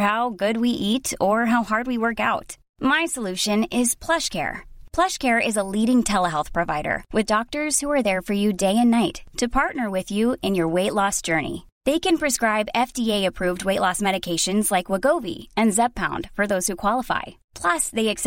How good we ate our leading telehealth provider with doctor for you day and night to partner with you in your weight loss journey they can prescribe FDA approved weight loss medication like Wegovy and Zepbound for those you qualify plus they ex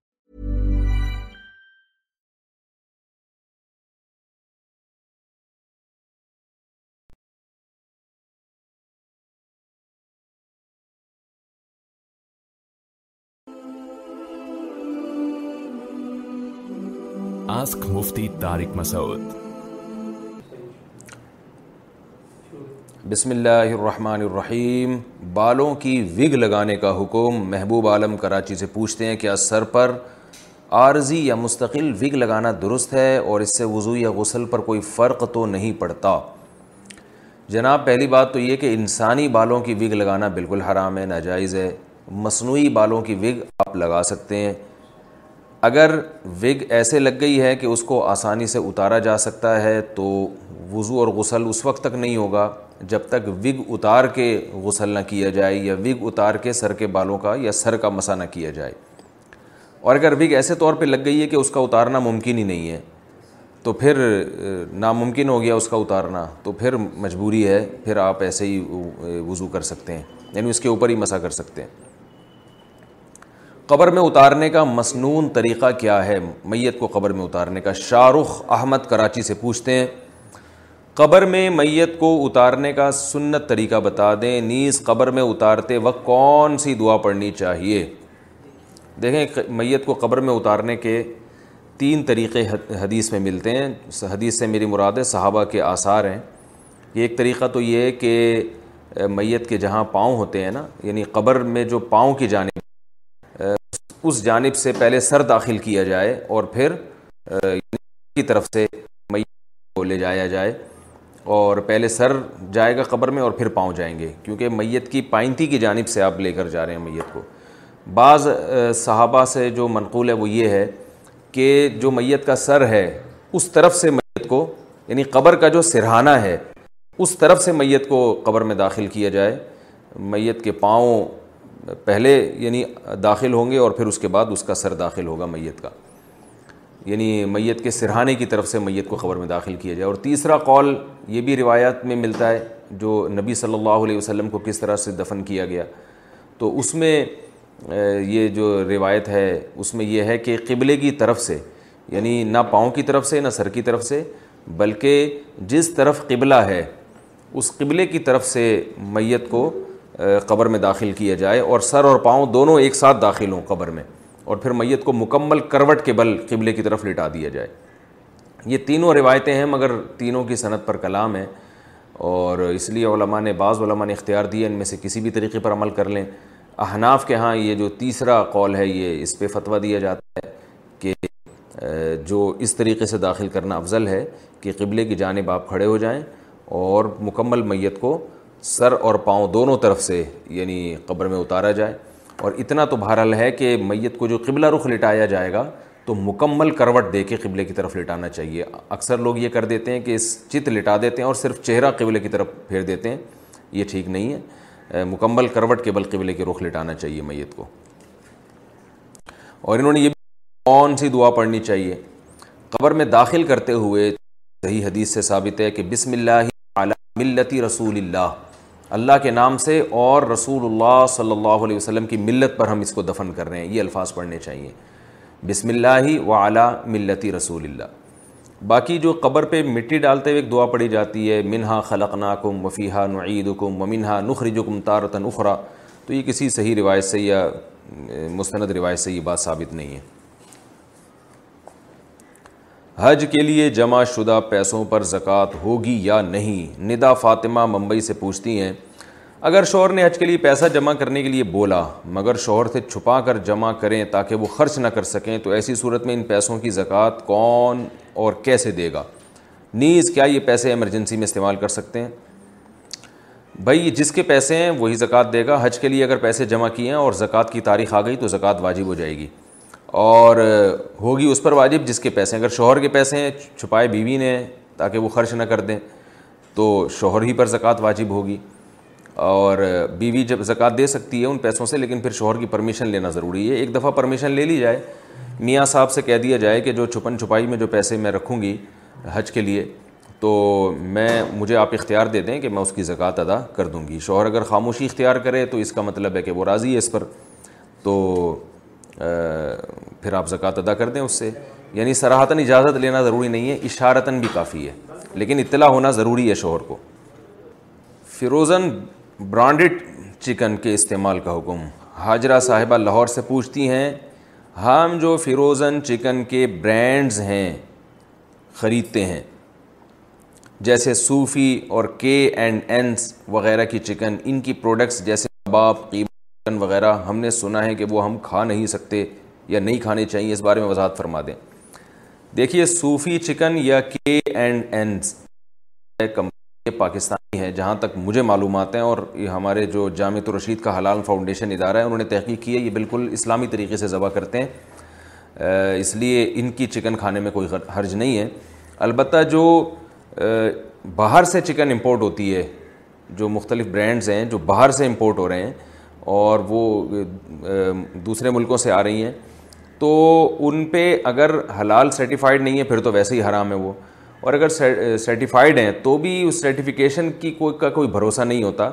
Ask Mufti Masood بسم اللہ الرحمن الرحیم بالوں کی وگ لگانے کا حکم محبوب عالم کراچی سے پوچھتے ہیں کہ سر پر عارضی یا مستقل وگ لگانا درست ہے اور اس سے وضو یا غسل پر کوئی فرق تو نہیں پڑتا جناب پہلی بات تو یہ کہ انسانی بالوں کی وگ لگانا بالکل حرام ہے ناجائز ہے مصنوعی بالوں کی وگ آپ لگا سکتے ہیں اگر وگ ایسے لگ گئی ہے کہ اس کو آسانی سے اتارا جا سکتا ہے تو وضو اور غسل اس وقت تک نہیں ہوگا جب تک وگ اتار کے غسل نہ کیا جائے یا وگ اتار کے سر کے بالوں کا یا سر کا مسا نہ کیا جائے اور اگر وگ ایسے طور پہ لگ گئی ہے کہ اس کا اتارنا ممکن ہی نہیں ہے تو پھر ناممکن ہو گیا اس کا اتارنا تو پھر مجبوری ہے پھر آپ ایسے ہی وضو کر سکتے ہیں یعنی اس کے اوپر ہی مسا کر سکتے ہیں قبر میں اتارنے کا مصنون طریقہ کیا ہے میت کو قبر میں اتارنے کا شاہ رخ احمد کراچی سے پوچھتے ہیں قبر میں میت کو اتارنے کا سنت طریقہ بتا دیں نیز قبر میں اتارتے وقت کون سی دعا پڑھنی چاہیے دیکھیں میت کو قبر میں اتارنے کے تین طریقے حدیث میں ملتے ہیں حدیث سے میری مراد ہے صحابہ کے آثار ہیں ایک طریقہ تو یہ ہے کہ میت کے جہاں پاؤں ہوتے ہیں نا یعنی قبر میں جو پاؤں کی جانب اس جانب سے پہلے سر داخل کیا جائے اور پھر کی طرف سے میت کو لے جایا جائے اور پہلے سر جائے گا قبر میں اور پھر پاؤں جائیں گے کیونکہ میت کی پائنتی کی جانب سے آپ لے کر جا رہے ہیں میت کو بعض صحابہ سے جو منقول ہے وہ یہ ہے کہ جو میت کا سر ہے اس طرف سے میت کو یعنی قبر کا جو سرحانہ ہے اس طرف سے میت کو قبر میں داخل کیا جائے میت کے پاؤں پہلے یعنی داخل ہوں گے اور پھر اس کے بعد اس کا سر داخل ہوگا میت کا یعنی میت کے سرحانے کی طرف سے میت کو خبر میں داخل کیا جائے اور تیسرا قول یہ بھی روایات میں ملتا ہے جو نبی صلی اللہ علیہ وسلم کو کس طرح سے دفن کیا گیا تو اس میں یہ جو روایت ہے اس میں یہ ہے کہ قبلے کی طرف سے یعنی نہ پاؤں کی طرف سے نہ سر کی طرف سے بلکہ جس طرف قبلہ ہے اس قبلے کی طرف سے میت کو قبر میں داخل کیا جائے اور سر اور پاؤں دونوں ایک ساتھ داخل ہوں قبر میں اور پھر میت کو مکمل کروٹ کے بل قبلے کی طرف لٹا دیا جائے یہ تینوں روایتیں ہیں مگر تینوں کی صنعت پر کلام ہیں اور اس لیے علماء نے بعض علماء نے اختیار دیے ان میں سے کسی بھی طریقے پر عمل کر لیں احناف کے ہاں یہ جو تیسرا قول ہے یہ اس پہ فتویٰ دیا جاتا ہے کہ جو اس طریقے سے داخل کرنا افضل ہے کہ قبلے کی جانب آپ کھڑے ہو جائیں اور مکمل میت کو سر اور پاؤں دونوں طرف سے یعنی قبر میں اتارا جائے اور اتنا تو بہرحال ہے کہ میت کو جو قبلہ رخ لٹایا جائے گا تو مکمل کروٹ دے کے قبلے کی طرف لٹانا چاہیے اکثر لوگ یہ کر دیتے ہیں کہ اس چت لٹا دیتے ہیں اور صرف چہرہ قبلے کی طرف پھیر دیتے ہیں یہ ٹھیک نہیں ہے مکمل کروٹ کے بل قبلے کے رخ لٹانا چاہیے میت کو اور انہوں نے یہ کون سی دعا پڑھنی چاہیے قبر میں داخل کرتے ہوئے صحیح حدیث سے ثابت ہے کہ بسم اللہ ملتی رسول اللہ اللہ کے نام سے اور رسول اللہ صلی اللہ علیہ وسلم کی ملت پر ہم اس کو دفن کر رہے ہیں یہ الفاظ پڑھنے چاہیے بسم اللہ ہی و اعلیٰ ملتی رسول اللہ باقی جو قبر پہ مٹی ڈالتے ہوئے ایک دعا پڑھی جاتی ہے منہا خلقنا کم وفیحہ نعید کم و منہا نخرج کم تارتن اخرا تو یہ کسی صحیح روایت سے یا مستند روایت سے یہ بات ثابت نہیں ہے حج کے لیے جمع شدہ پیسوں پر زکوٰۃ ہوگی یا نہیں ندا فاطمہ ممبئی سے پوچھتی ہیں اگر شوہر نے حج کے لیے پیسہ جمع کرنے کے لیے بولا مگر شوہر سے چھپا کر جمع کریں تاکہ وہ خرچ نہ کر سکیں تو ایسی صورت میں ان پیسوں کی زکوٰۃ کون اور کیسے دے گا نیز کیا یہ پیسے ایمرجنسی میں استعمال کر سکتے ہیں بھائی جس کے پیسے ہیں وہی زکوٰۃ دے گا حج کے لیے اگر پیسے جمع کیے ہیں اور زکوٰۃ کی تاریخ آ گئی تو زکوٰۃ واجب ہو جائے گی اور ہوگی اس پر واجب جس کے پیسے اگر شوہر کے پیسے ہیں چھپائے بیوی نے تاکہ وہ خرچ نہ کر دیں تو شوہر ہی پر زکوٰۃ واجب ہوگی اور بیوی جب زکوٰۃ دے سکتی ہے ان پیسوں سے لیکن پھر شوہر کی پرمیشن لینا ضروری ہے ایک دفعہ پرمیشن لے لی جائے میاں صاحب سے کہہ دیا جائے کہ جو چھپن چھپائی میں جو پیسے میں رکھوں گی حج کے لیے تو میں مجھے آپ اختیار دے دیں کہ میں اس کی زکوٰۃ ادا کر دوں گی شوہر اگر خاموشی اختیار کرے تو اس کا مطلب ہے کہ وہ راضی ہے اس پر تو پھر آپ زکوٰۃ ادا کر دیں اس سے یعنی سراہتاً اجازت لینا ضروری نہیں ہے اشارتاً بھی کافی ہے لیکن اطلاع ہونا ضروری ہے شوہر کو فروزن برانڈڈ چکن کے استعمال کا حکم حاجرہ صاحبہ لاہور سے پوچھتی ہیں ہم جو فروزن چکن کے برانڈز ہیں خریدتے ہیں جیسے صوفی اور کے اینڈ اینس وغیرہ کی چکن ان کی پروڈکٹس جیسے کباب چکن وغیرہ ہم نے سنا ہے کہ وہ ہم کھا نہیں سکتے یا نہیں کھانے چاہیے اس بارے میں وضاحت فرما دیں دیکھیے صوفی چکن یا کے اینڈ اینڈ کمپنی پاکستانی ہے جہاں تک مجھے معلومات ہیں اور یہ ہمارے جو جامع الرشید کا حلال فاؤنڈیشن ادارہ ہے انہوں نے تحقیق کی ہے یہ بالکل اسلامی طریقے سے ذبح کرتے ہیں اس لیے ان کی چکن کھانے میں کوئی حرج نہیں ہے البتہ جو باہر سے چکن امپورٹ ہوتی ہے جو مختلف برانڈز ہیں جو باہر سے امپورٹ ہو رہے ہیں اور وہ دوسرے ملکوں سے آ رہی ہیں تو ان پہ اگر حلال سرٹیفائڈ نہیں ہے پھر تو ویسے ہی حرام ہے وہ اور اگر سرٹیفائڈ ہیں تو بھی اس سرٹیفیکیشن کی کوئی کا کوئی بھروسہ نہیں ہوتا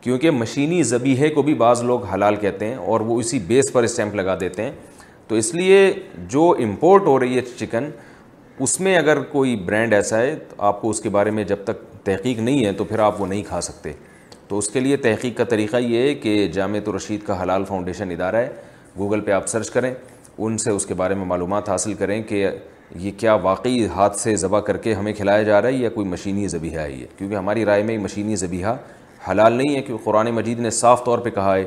کیونکہ مشینی ذبیحے کو بھی بعض لوگ حلال کہتے ہیں اور وہ اسی بیس پر اسٹیمپ لگا دیتے ہیں تو اس لیے جو امپورٹ ہو رہی ہے چکن اس میں اگر کوئی برانڈ ایسا ہے تو آپ کو اس کے بارے میں جب تک تحقیق نہیں ہے تو پھر آپ وہ نہیں کھا سکتے تو اس کے لیے تحقیق کا طریقہ یہ ہے کہ جامع الرشید کا حلال فاؤنڈیشن ادارہ ہے گوگل پہ آپ سرچ کریں ان سے اس کے بارے میں معلومات حاصل کریں کہ یہ کیا واقعی ہاتھ سے ذبح کر کے ہمیں کھلایا جا رہا ہے یا کوئی مشینی ذبیحہ ہے یہ کیونکہ ہماری رائے میں مشینی ذبیحہ حلال نہیں ہے کیونکہ قرآن مجید نے صاف طور پہ کہا ہے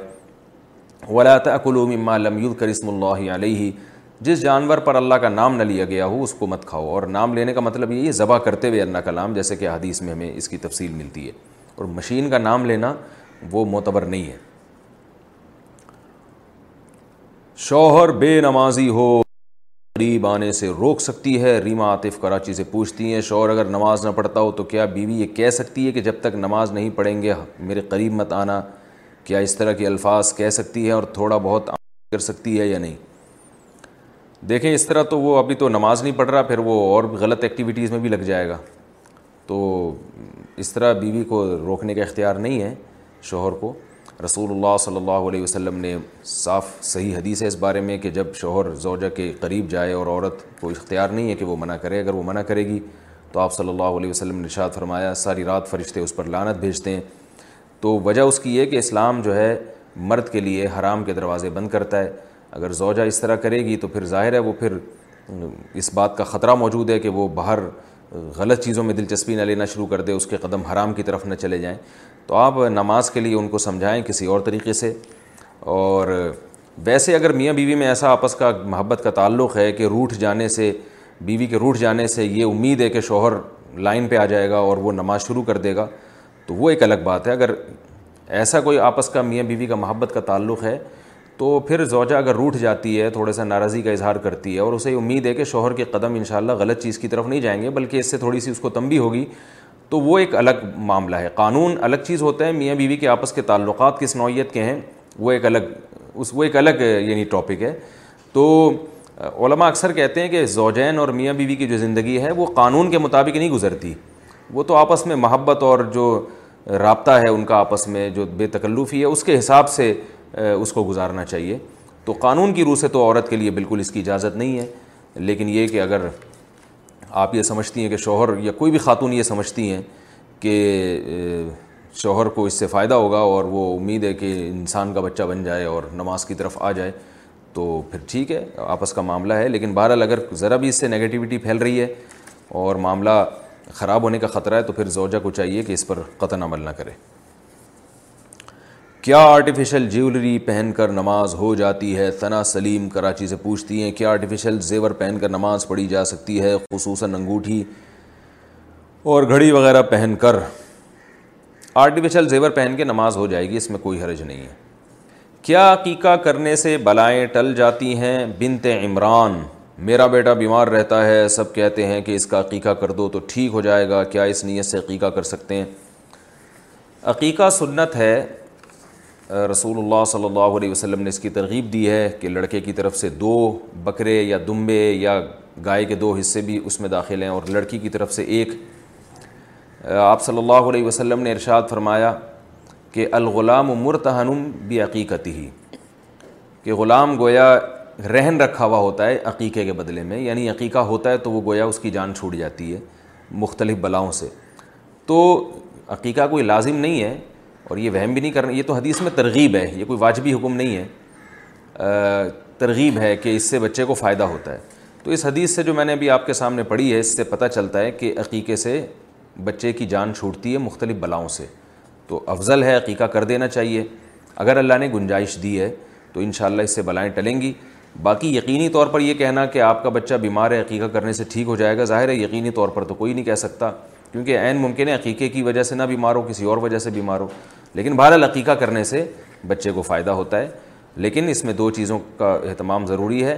وہ العطل اما المیود کرسم اللہ علیہ جس جانور پر اللہ کا نام نہ لیا گیا ہو اس کو مت کھاؤ اور نام لینے کا مطلب یہ ہے ذبح کرتے ہوئے اللہ کا نام جیسے کہ حدیث میں ہمیں اس کی تفصیل ملتی ہے اور مشین کا نام لینا وہ معتبر نہیں ہے شوہر بے نمازی ہو قریب آنے سے روک سکتی ہے ریما عاطف کراچی سے پوچھتی ہیں شوہر اگر نماز نہ پڑھتا ہو تو کیا بیوی یہ کہہ سکتی ہے کہ جب تک نماز نہیں پڑھیں گے میرے قریب مت آنا کیا اس طرح کے الفاظ کہہ سکتی ہے اور تھوڑا بہت کر سکتی ہے یا نہیں دیکھیں اس طرح تو وہ ابھی تو نماز نہیں پڑھ رہا پھر وہ اور غلط ایکٹیویٹیز میں بھی لگ جائے گا تو اس طرح بیوی کو روکنے کا اختیار نہیں ہے شوہر کو رسول اللہ صلی اللہ علیہ وسلم نے صاف صحیح حدیث ہے اس بارے میں کہ جب شوہر زوجہ کے قریب جائے اور عورت کو اختیار نہیں ہے کہ وہ منع کرے اگر وہ منع کرے گی تو آپ صلی اللہ علیہ وسلم نے ارشاد فرمایا ساری رات فرشتے اس پر لانت بھیجتے ہیں تو وجہ اس کی یہ کہ اسلام جو ہے مرد کے لیے حرام کے دروازے بند کرتا ہے اگر زوجہ اس طرح کرے گی تو پھر ظاہر ہے وہ پھر اس بات کا خطرہ موجود ہے کہ وہ باہر غلط چیزوں میں دلچسپی نہ لینا شروع کر دے اس کے قدم حرام کی طرف نہ چلے جائیں تو آپ نماز کے لیے ان کو سمجھائیں کسی اور طریقے سے اور ویسے اگر میاں بیوی میں ایسا آپس کا محبت کا تعلق ہے کہ روٹھ جانے سے بیوی کے روٹھ جانے سے یہ امید ہے کہ شوہر لائن پہ آ جائے گا اور وہ نماز شروع کر دے گا تو وہ ایک الگ بات ہے اگر ایسا کوئی آپس کا میاں بیوی کا محبت کا تعلق ہے تو پھر زوجہ اگر روٹ جاتی ہے تھوڑا سا ناراضی کا اظہار کرتی ہے اور اسے امید ہے کہ شوہر کے قدم انشاءاللہ غلط چیز کی طرف نہیں جائیں گے بلکہ اس سے تھوڑی سی اس کو تنبی ہوگی تو وہ ایک الگ معاملہ ہے قانون الگ چیز ہوتا ہے میاں بیوی کے آپس کے تعلقات کس نوعیت کے ہیں وہ ایک الگ اس وہ ایک الگ یعنی ٹاپک ہے تو علماء اکثر کہتے ہیں کہ زوجین اور میاں بیوی کی جو زندگی ہے وہ قانون کے مطابق نہیں گزرتی وہ تو آپس میں محبت اور جو رابطہ ہے ان کا آپس میں جو بے تکلفی ہے اس کے حساب سے اس کو گزارنا چاہیے تو قانون کی روح سے تو عورت کے لیے بالکل اس کی اجازت نہیں ہے لیکن یہ کہ اگر آپ یہ سمجھتی ہیں کہ شوہر یا کوئی بھی خاتون یہ سمجھتی ہیں کہ شوہر کو اس سے فائدہ ہوگا اور وہ امید ہے کہ انسان کا بچہ بن جائے اور نماز کی طرف آ جائے تو پھر ٹھیک ہے آپس کا معاملہ ہے لیکن بہرحال اگر ذرا بھی اس سے نگیٹیوٹی پھیل رہی ہے اور معاملہ خراب ہونے کا خطرہ ہے تو پھر زوجہ کو چاہیے کہ اس پر قطن عمل نہ کرے کیا آرٹیفیشل جیولری پہن کر نماز ہو جاتی ہے ثنا سلیم کراچی سے پوچھتی ہیں کیا آرٹیفیشل زیور پہن کر نماز پڑھی جا سکتی ہے خصوصاً انگوٹھی اور گھڑی وغیرہ پہن کر آرٹیفیشل زیور پہن کے نماز ہو جائے گی اس میں کوئی حرج نہیں ہے کیا عقیقہ کرنے سے بلائیں ٹل جاتی ہیں بنت عمران میرا بیٹا بیمار رہتا ہے سب کہتے ہیں کہ اس کا عقیقہ کر دو تو ٹھیک ہو جائے گا کیا اس نیت سے عقیقہ کر سکتے ہیں عقیقہ سنت ہے رسول اللہ صلی اللہ علیہ وسلم نے اس کی ترغیب دی ہے کہ لڑکے کی طرف سے دو بکرے یا دمبے یا گائے کے دو حصے بھی اس میں داخل ہیں اور لڑکی کی طرف سے ایک آپ صلی اللہ علیہ وسلم نے ارشاد فرمایا کہ الغلام مرتحنم بھی عقیقت ہی کہ غلام گویا رہن رکھا ہوا ہوتا ہے عقیقے کے بدلے میں یعنی عقیقہ ہوتا ہے تو وہ گویا اس کی جان چھوٹ جاتی ہے مختلف بلاؤں سے تو عقیقہ کوئی لازم نہیں ہے اور یہ وہم بھی نہیں کرنا یہ تو حدیث میں ترغیب ہے یہ کوئی واجبی حکم نہیں ہے ترغیب ہے کہ اس سے بچے کو فائدہ ہوتا ہے تو اس حدیث سے جو میں نے ابھی آپ کے سامنے پڑھی ہے اس سے پتہ چلتا ہے کہ عقیقے سے بچے کی جان چھوٹتی ہے مختلف بلاؤں سے تو افضل ہے عقیقہ کر دینا چاہیے اگر اللہ نے گنجائش دی ہے تو ان اللہ اس سے بلائیں ٹلیں گی باقی یقینی طور پر یہ کہنا کہ آپ کا بچہ بیمار ہے عقیقہ کرنے سے ٹھیک ہو جائے گا ظاہر ہے یقینی طور پر تو کوئی نہیں کہہ سکتا کیونکہ عین ممکن ہے عقیقے کی وجہ سے نہ بھی مارو کسی اور وجہ سے بھی مارو لیکن بہرحال عقیقہ کرنے سے بچے کو فائدہ ہوتا ہے لیکن اس میں دو چیزوں کا اہتمام ضروری ہے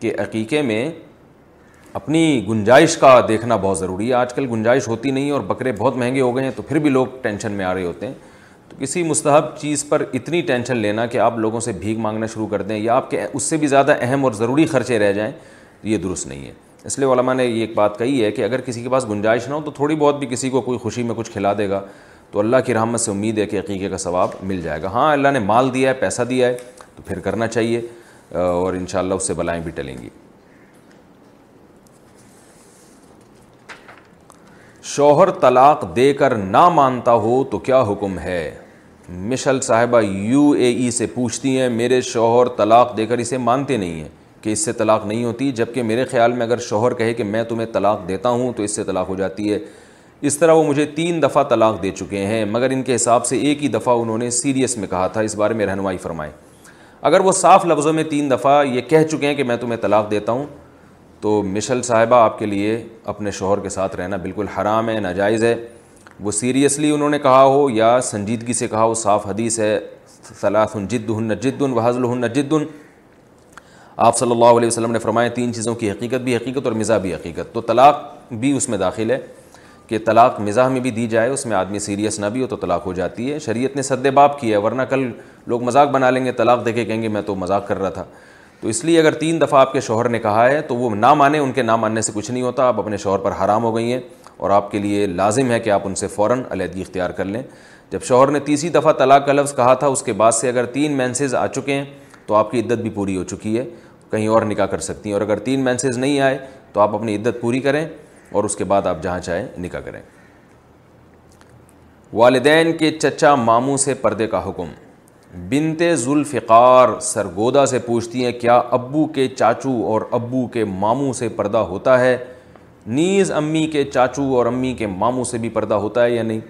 کہ عقیقے میں اپنی گنجائش کا دیکھنا بہت ضروری ہے آج کل گنجائش ہوتی نہیں اور بکرے بہت مہنگے ہو گئے ہیں تو پھر بھی لوگ ٹینشن میں آ رہے ہوتے ہیں تو کسی مستحب چیز پر اتنی ٹینشن لینا کہ آپ لوگوں سے بھیگ مانگنا شروع کر دیں یا آپ کے اس سے بھی زیادہ اہم اور ضروری خرچے رہ جائیں یہ درست نہیں ہے اس لیے علماء نے یہ ایک بات کہی ہے کہ اگر کسی کے پاس گنجائش نہ ہو تو تھوڑی بہت بھی کسی کو کوئی خوشی میں کچھ کھلا دے گا تو اللہ کی رحمت سے امید ہے کہ عقیقے کا ثواب مل جائے گا ہاں اللہ نے مال دیا ہے پیسہ دیا ہے تو پھر کرنا چاہیے اور انشاءاللہ اس سے بلائیں بھی ٹلیں گی شوہر طلاق دے کر نہ مانتا ہو تو کیا حکم ہے مشل صاحبہ یو اے ای سے پوچھتی ہیں میرے شوہر طلاق دے کر اسے مانتے نہیں ہیں کہ اس سے طلاق نہیں ہوتی جبکہ میرے خیال میں اگر شوہر کہے کہ میں تمہیں طلاق دیتا ہوں تو اس سے طلاق ہو جاتی ہے اس طرح وہ مجھے تین دفعہ طلاق دے چکے ہیں مگر ان کے حساب سے ایک ہی دفعہ انہوں نے سیریس میں کہا تھا اس بارے میں رہنمائی فرمائے اگر وہ صاف لفظوں میں تین دفعہ یہ کہہ چکے ہیں کہ میں تمہیں طلاق دیتا ہوں تو مشل صاحبہ آپ کے لیے اپنے شوہر کے ساتھ رہنا بالکل حرام ہے ناجائز ہے وہ سیریسلی انہوں نے کہا ہو یا سنجیدگی سے کہا ہو صاف حدیث ہے صلاح جد جد جدن و حضل جد آپ صلی اللہ علیہ وسلم نے فرمایا تین چیزوں کی حقیقت بھی حقیقت اور مزاح بھی حقیقت تو طلاق بھی اس میں داخل ہے کہ طلاق مزاح میں بھی دی جائے اس میں آدمی سیریس نہ بھی ہو تو طلاق ہو جاتی ہے شریعت نے سد باپ کیا ہے ورنہ کل لوگ مذاق بنا لیں گے طلاق دے کے کہیں گے میں تو مذاق کر رہا تھا تو اس لیے اگر تین دفعہ آپ کے شوہر نے کہا ہے تو وہ نہ مانے ان کے نہ ماننے سے کچھ نہیں ہوتا آپ اپنے شوہر پر حرام ہو گئی ہیں اور آپ کے لیے لازم ہے کہ آپ ان سے فوراً علیحدگی اختیار کر لیں جب شوہر نے تیسری دفعہ طلاق کا لفظ کہا تھا اس کے بعد سے اگر تین مینسز آ چکے ہیں تو آپ کی عدت بھی پوری ہو چکی ہے کہیں اور نکاح کر سکتی ہیں اور اگر تین مینسز نہیں آئے تو آپ اپنی عدت پوری کریں اور اس کے بعد آپ جہاں چاہیں نکاح کریں والدین کے چچا ماموں سے پردے کا حکم بنت ذوالفقار سرگودا سے پوچھتی ہیں کیا ابو کے چاچو اور ابو کے ماموں سے پردہ ہوتا ہے نیز امی کے چاچو اور امی کے ماموں سے بھی پردہ ہوتا ہے یا نہیں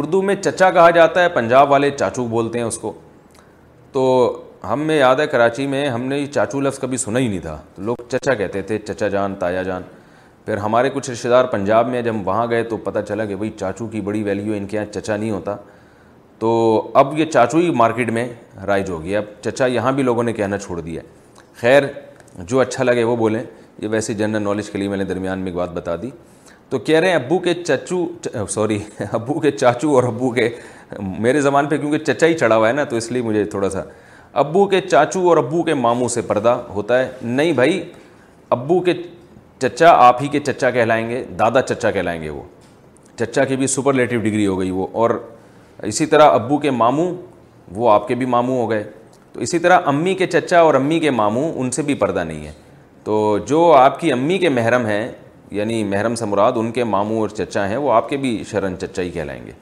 اردو میں چچا کہا جاتا ہے پنجاب والے چاچو بولتے ہیں اس کو تو ہم میں یاد ہے کراچی میں ہم نے یہ چاچو لفظ کبھی سنا ہی نہیں تھا تو لوگ چچا کہتے تھے چچا جان تایا جان پھر ہمارے کچھ رشتہ دار پنجاب میں جب ہم وہاں گئے تو پتہ چلا کہ بھائی چاچو کی بڑی ویلیو ان کے یہاں چچا نہیں ہوتا تو اب یہ چاچو ہی مارکیٹ میں رائج ہو گیا اب چچا یہاں بھی لوگوں نے کہنا چھوڑ دیا ہے خیر جو اچھا لگے وہ بولیں یہ ویسے جنرل نالج کے لیے میں نے درمیان میں ایک بات بتا دی تو کہہ رہے ہیں ابو کے چچو سوری ابو کے چاچو اور ابو کے میرے زمان پہ کیونکہ چچا ہی چڑھا ہوا ہے نا تو اس لیے مجھے تھوڑا سا ابو کے چاچو اور ابو کے ماموں سے پردہ ہوتا ہے نہیں بھائی ابو کے چچا آپ ہی کے چچا کہلائیں گے دادا چچا کہلائیں گے وہ چچا کی بھی سپر لیٹو ڈگری ہو گئی وہ اور اسی طرح ابو کے ماموں وہ آپ کے بھی ماموں ہو گئے تو اسی طرح امی کے چچا اور امی کے ماموں ان سے بھی پردہ نہیں ہے تو جو آپ کی امی کے محرم ہیں یعنی محرم مراد ان کے ماموں اور چچا ہیں وہ آپ کے بھی شرن چچا ہی کہلائیں گے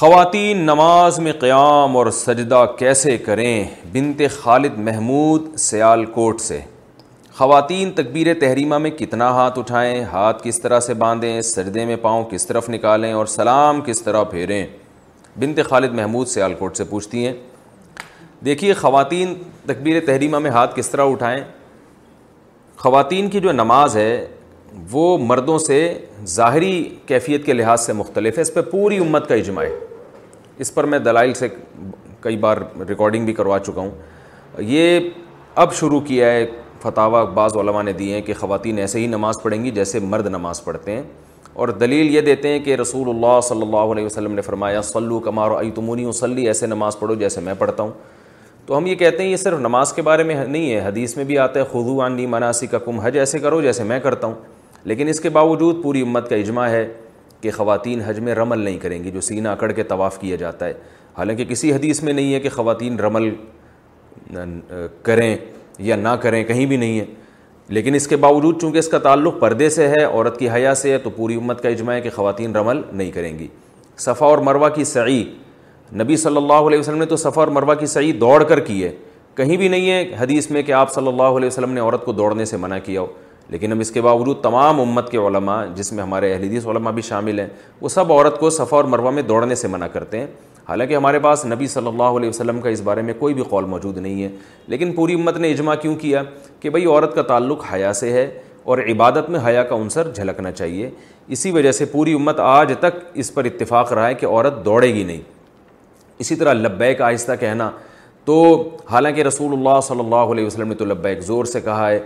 خواتین نماز میں قیام اور سجدہ کیسے کریں بنت خالد محمود سیال کوٹ سے خواتین تکبیر تحریمہ میں کتنا ہاتھ اٹھائیں ہاتھ کس طرح سے باندھیں سجدے میں پاؤں کس طرف نکالیں اور سلام کس طرح پھیریں بنت خالد محمود سیال کوٹ سے پوچھتی ہیں دیکھیے خواتین تکبیر تحریمہ میں ہاتھ کس طرح اٹھائیں خواتین کی جو نماز ہے وہ مردوں سے ظاہری کیفیت کے لحاظ سے مختلف ہے اس پہ پوری امت کا اجماع ہے اس پر میں دلائل سے کئی بار ریکارڈنگ بھی کروا چکا ہوں یہ اب شروع کیا ہے فتح بعض علماء نے دی ہیں کہ خواتین ایسے ہی نماز پڑھیں گی جیسے مرد نماز پڑھتے ہیں اور دلیل یہ دیتے ہیں کہ رسول اللہ صلی اللہ علیہ وسلم نے فرمایا صلو کمارو ایتمونی تمونی وسلی ایسے نماز پڑھو جیسے میں پڑھتا ہوں تو ہم یہ کہتے ہیں یہ صرف نماز کے بارے میں نہیں ہے حدیث میں بھی آتا ہے خضو عنی مناسی کا کم حج ایسے کرو جیسے میں کرتا ہوں لیکن اس کے باوجود پوری امت کا اجماع ہے کہ خواتین حج میں رمل نہیں کریں گی جو سینہ اکڑ کے طواف کیا جاتا ہے حالانکہ کسی حدیث میں نہیں ہے کہ خواتین رمل کریں یا نہ کریں کہیں بھی نہیں ہے لیکن اس کے باوجود چونکہ اس کا تعلق پردے سے ہے عورت کی حیا سے ہے تو پوری امت کا اجماع ہے کہ خواتین رمل نہیں کریں گی صفا اور مروہ کی سعی نبی صلی اللہ علیہ وسلم نے تو صفا اور مروہ کی سعی دوڑ کر کی ہے کہیں بھی نہیں ہے حدیث میں کہ آپ صلی اللہ علیہ وسلم نے عورت کو دوڑنے سے منع کیا ہو لیکن ہم اس کے باوجود تمام امت کے علماء جس میں ہمارے اہل حدیث علماء بھی شامل ہیں وہ سب عورت کو صفحہ اور مروہ میں دوڑنے سے منع کرتے ہیں حالانکہ ہمارے پاس نبی صلی اللہ علیہ وسلم کا اس بارے میں کوئی بھی قول موجود نہیں ہے لیکن پوری امت نے اجماع کیوں کیا کہ بھئی عورت کا تعلق حیا سے ہے اور عبادت میں حیا کا عنصر جھلکنا چاہیے اسی وجہ سے پوری امت آج تک اس پر اتفاق رہا ہے کہ عورت دوڑے گی نہیں اسی طرح لبیک آہستہ کہنا تو حالانکہ رسول اللہ صلی اللہ علیہ وسلم نے تو لبیک زور سے کہا ہے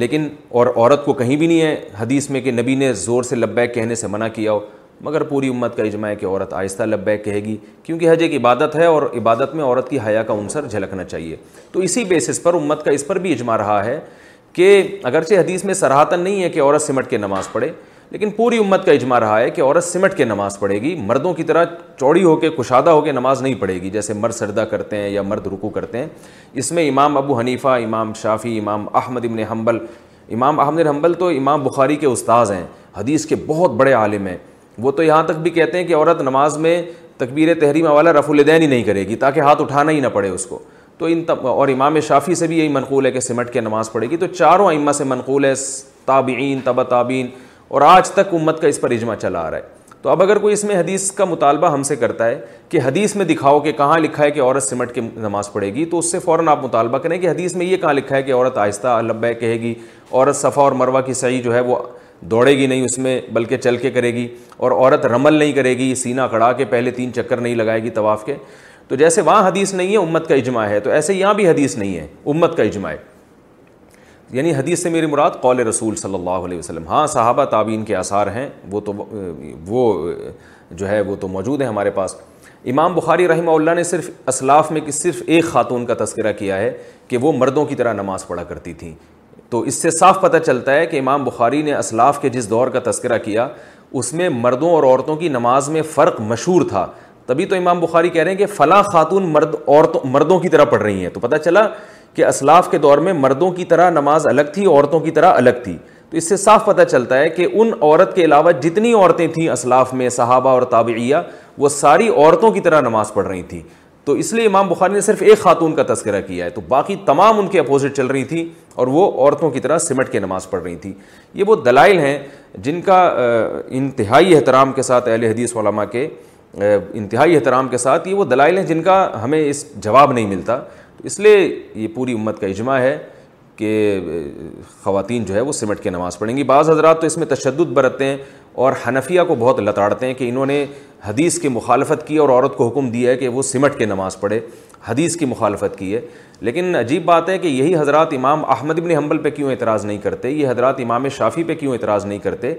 لیکن اور عورت کو کہیں بھی نہیں ہے حدیث میں کہ نبی نے زور سے لبیک کہنے سے منع کیا ہو مگر پوری امت کا اجماع ہے کہ عورت آہستہ لبیک کہے گی کیونکہ حج ایک عبادت ہے اور عبادت میں عورت کی حیا کا عنصر جھلکنا چاہیے تو اسی بیسس پر امت کا اس پر بھی اجماع رہا ہے کہ اگرچہ حدیث میں صرح نہیں ہے کہ عورت سمٹ کے نماز پڑھے لیکن پوری امت کا اجماع رہا ہے کہ عورت سمٹ کے نماز پڑھے گی مردوں کی طرح چوڑی ہو کے کشادہ ہو کے نماز نہیں پڑھے گی جیسے مرد سردہ کرتے ہیں یا مرد رکو کرتے ہیں اس میں امام ابو حنیفہ امام شافی امام احمد ابن حنبل امام احمد حنبل تو امام بخاری کے استاذ ہیں حدیث کے بہت بڑے عالم ہیں وہ تو یہاں تک بھی کہتے ہیں کہ عورت نماز میں تکبیر تحریم والا رف الدین ہی نہیں کرے گی تاکہ ہاتھ اٹھانا ہی نہ پڑے اس کو تو ان تب اور امام شافی سے بھی یہی منقول ہے کہ سمٹ کے نماز پڑھے گی تو چاروں امہ سے منقول ہے تابعین تبہ تابعین اور آج تک امت کا اس پر اجماع چلا آ رہا ہے تو اب اگر کوئی اس میں حدیث کا مطالبہ ہم سے کرتا ہے کہ حدیث میں دکھاؤ کہ کہاں لکھا ہے کہ عورت سمٹ کے نماز پڑھے گی تو اس سے فوراً آپ مطالبہ کریں کہ حدیث میں یہ کہاں لکھا ہے کہ عورت آہستہ البہ کہے گی عورت صفا اور مروہ کی صحیح جو ہے وہ دوڑے گی نہیں اس میں بلکہ چل کے کرے گی اور عورت رمل نہیں کرے گی سینہ کڑا کے پہلے تین چکر نہیں لگائے گی طواف کے تو جیسے وہاں حدیث نہیں ہے امت کا اجماع ہے تو ایسے یہاں بھی حدیث نہیں ہے امت کا اجماع ہے یعنی حدیث سے میری مراد قول رسول صلی اللہ علیہ وسلم ہاں صحابہ تعبین کے آثار ہیں وہ تو وہ جو ہے وہ تو موجود ہیں ہمارے پاس امام بخاری رحمہ اللہ نے صرف اسلاف میں کہ صرف ایک خاتون کا تذکرہ کیا ہے کہ وہ مردوں کی طرح نماز پڑھا کرتی تھیں تو اس سے صاف پتہ چلتا ہے کہ امام بخاری نے اسلاف کے جس دور کا تذکرہ کیا اس میں مردوں اور عورتوں کی نماز میں فرق مشہور تھا تبھی تو امام بخاری کہہ رہے ہیں کہ فلاں خاتون مرد عورتوں مردوں کی طرح پڑھ رہی ہیں تو پتہ چلا کہ اسلاف کے دور میں مردوں کی طرح نماز الگ تھی عورتوں کی طرح الگ تھی تو اس سے صاف پتہ چلتا ہے کہ ان عورت کے علاوہ جتنی عورتیں تھیں اسلاف میں صحابہ اور تابعیہ وہ ساری عورتوں کی طرح نماز پڑھ رہی تھیں تو اس لیے امام بخاری نے صرف ایک خاتون کا تذکرہ کیا ہے تو باقی تمام ان کے اپوزٹ چل رہی تھیں اور وہ عورتوں کی طرح سمٹ کے نماز پڑھ رہی تھیں یہ وہ دلائل ہیں جن کا انتہائی احترام کے ساتھ اہل حدیث علماء کے انتہائی احترام کے ساتھ یہ وہ دلائل ہیں جن کا ہمیں اس جواب نہیں ملتا اس لیے یہ پوری امت کا اجماع ہے کہ خواتین جو ہے وہ سمٹ کے نماز پڑھیں گی بعض حضرات تو اس میں تشدد برتتے ہیں اور حنفیہ کو بہت لتاڑتے ہیں کہ انہوں نے حدیث کی مخالفت کی اور عورت کو حکم دیا ہے کہ وہ سمٹ کے نماز پڑھے حدیث کی مخالفت کی ہے لیکن عجیب بات ہے کہ یہی حضرات امام احمد ابن حنبل پہ کیوں اعتراض نہیں کرتے یہ حضرات امام شافی پہ کیوں اعتراض نہیں کرتے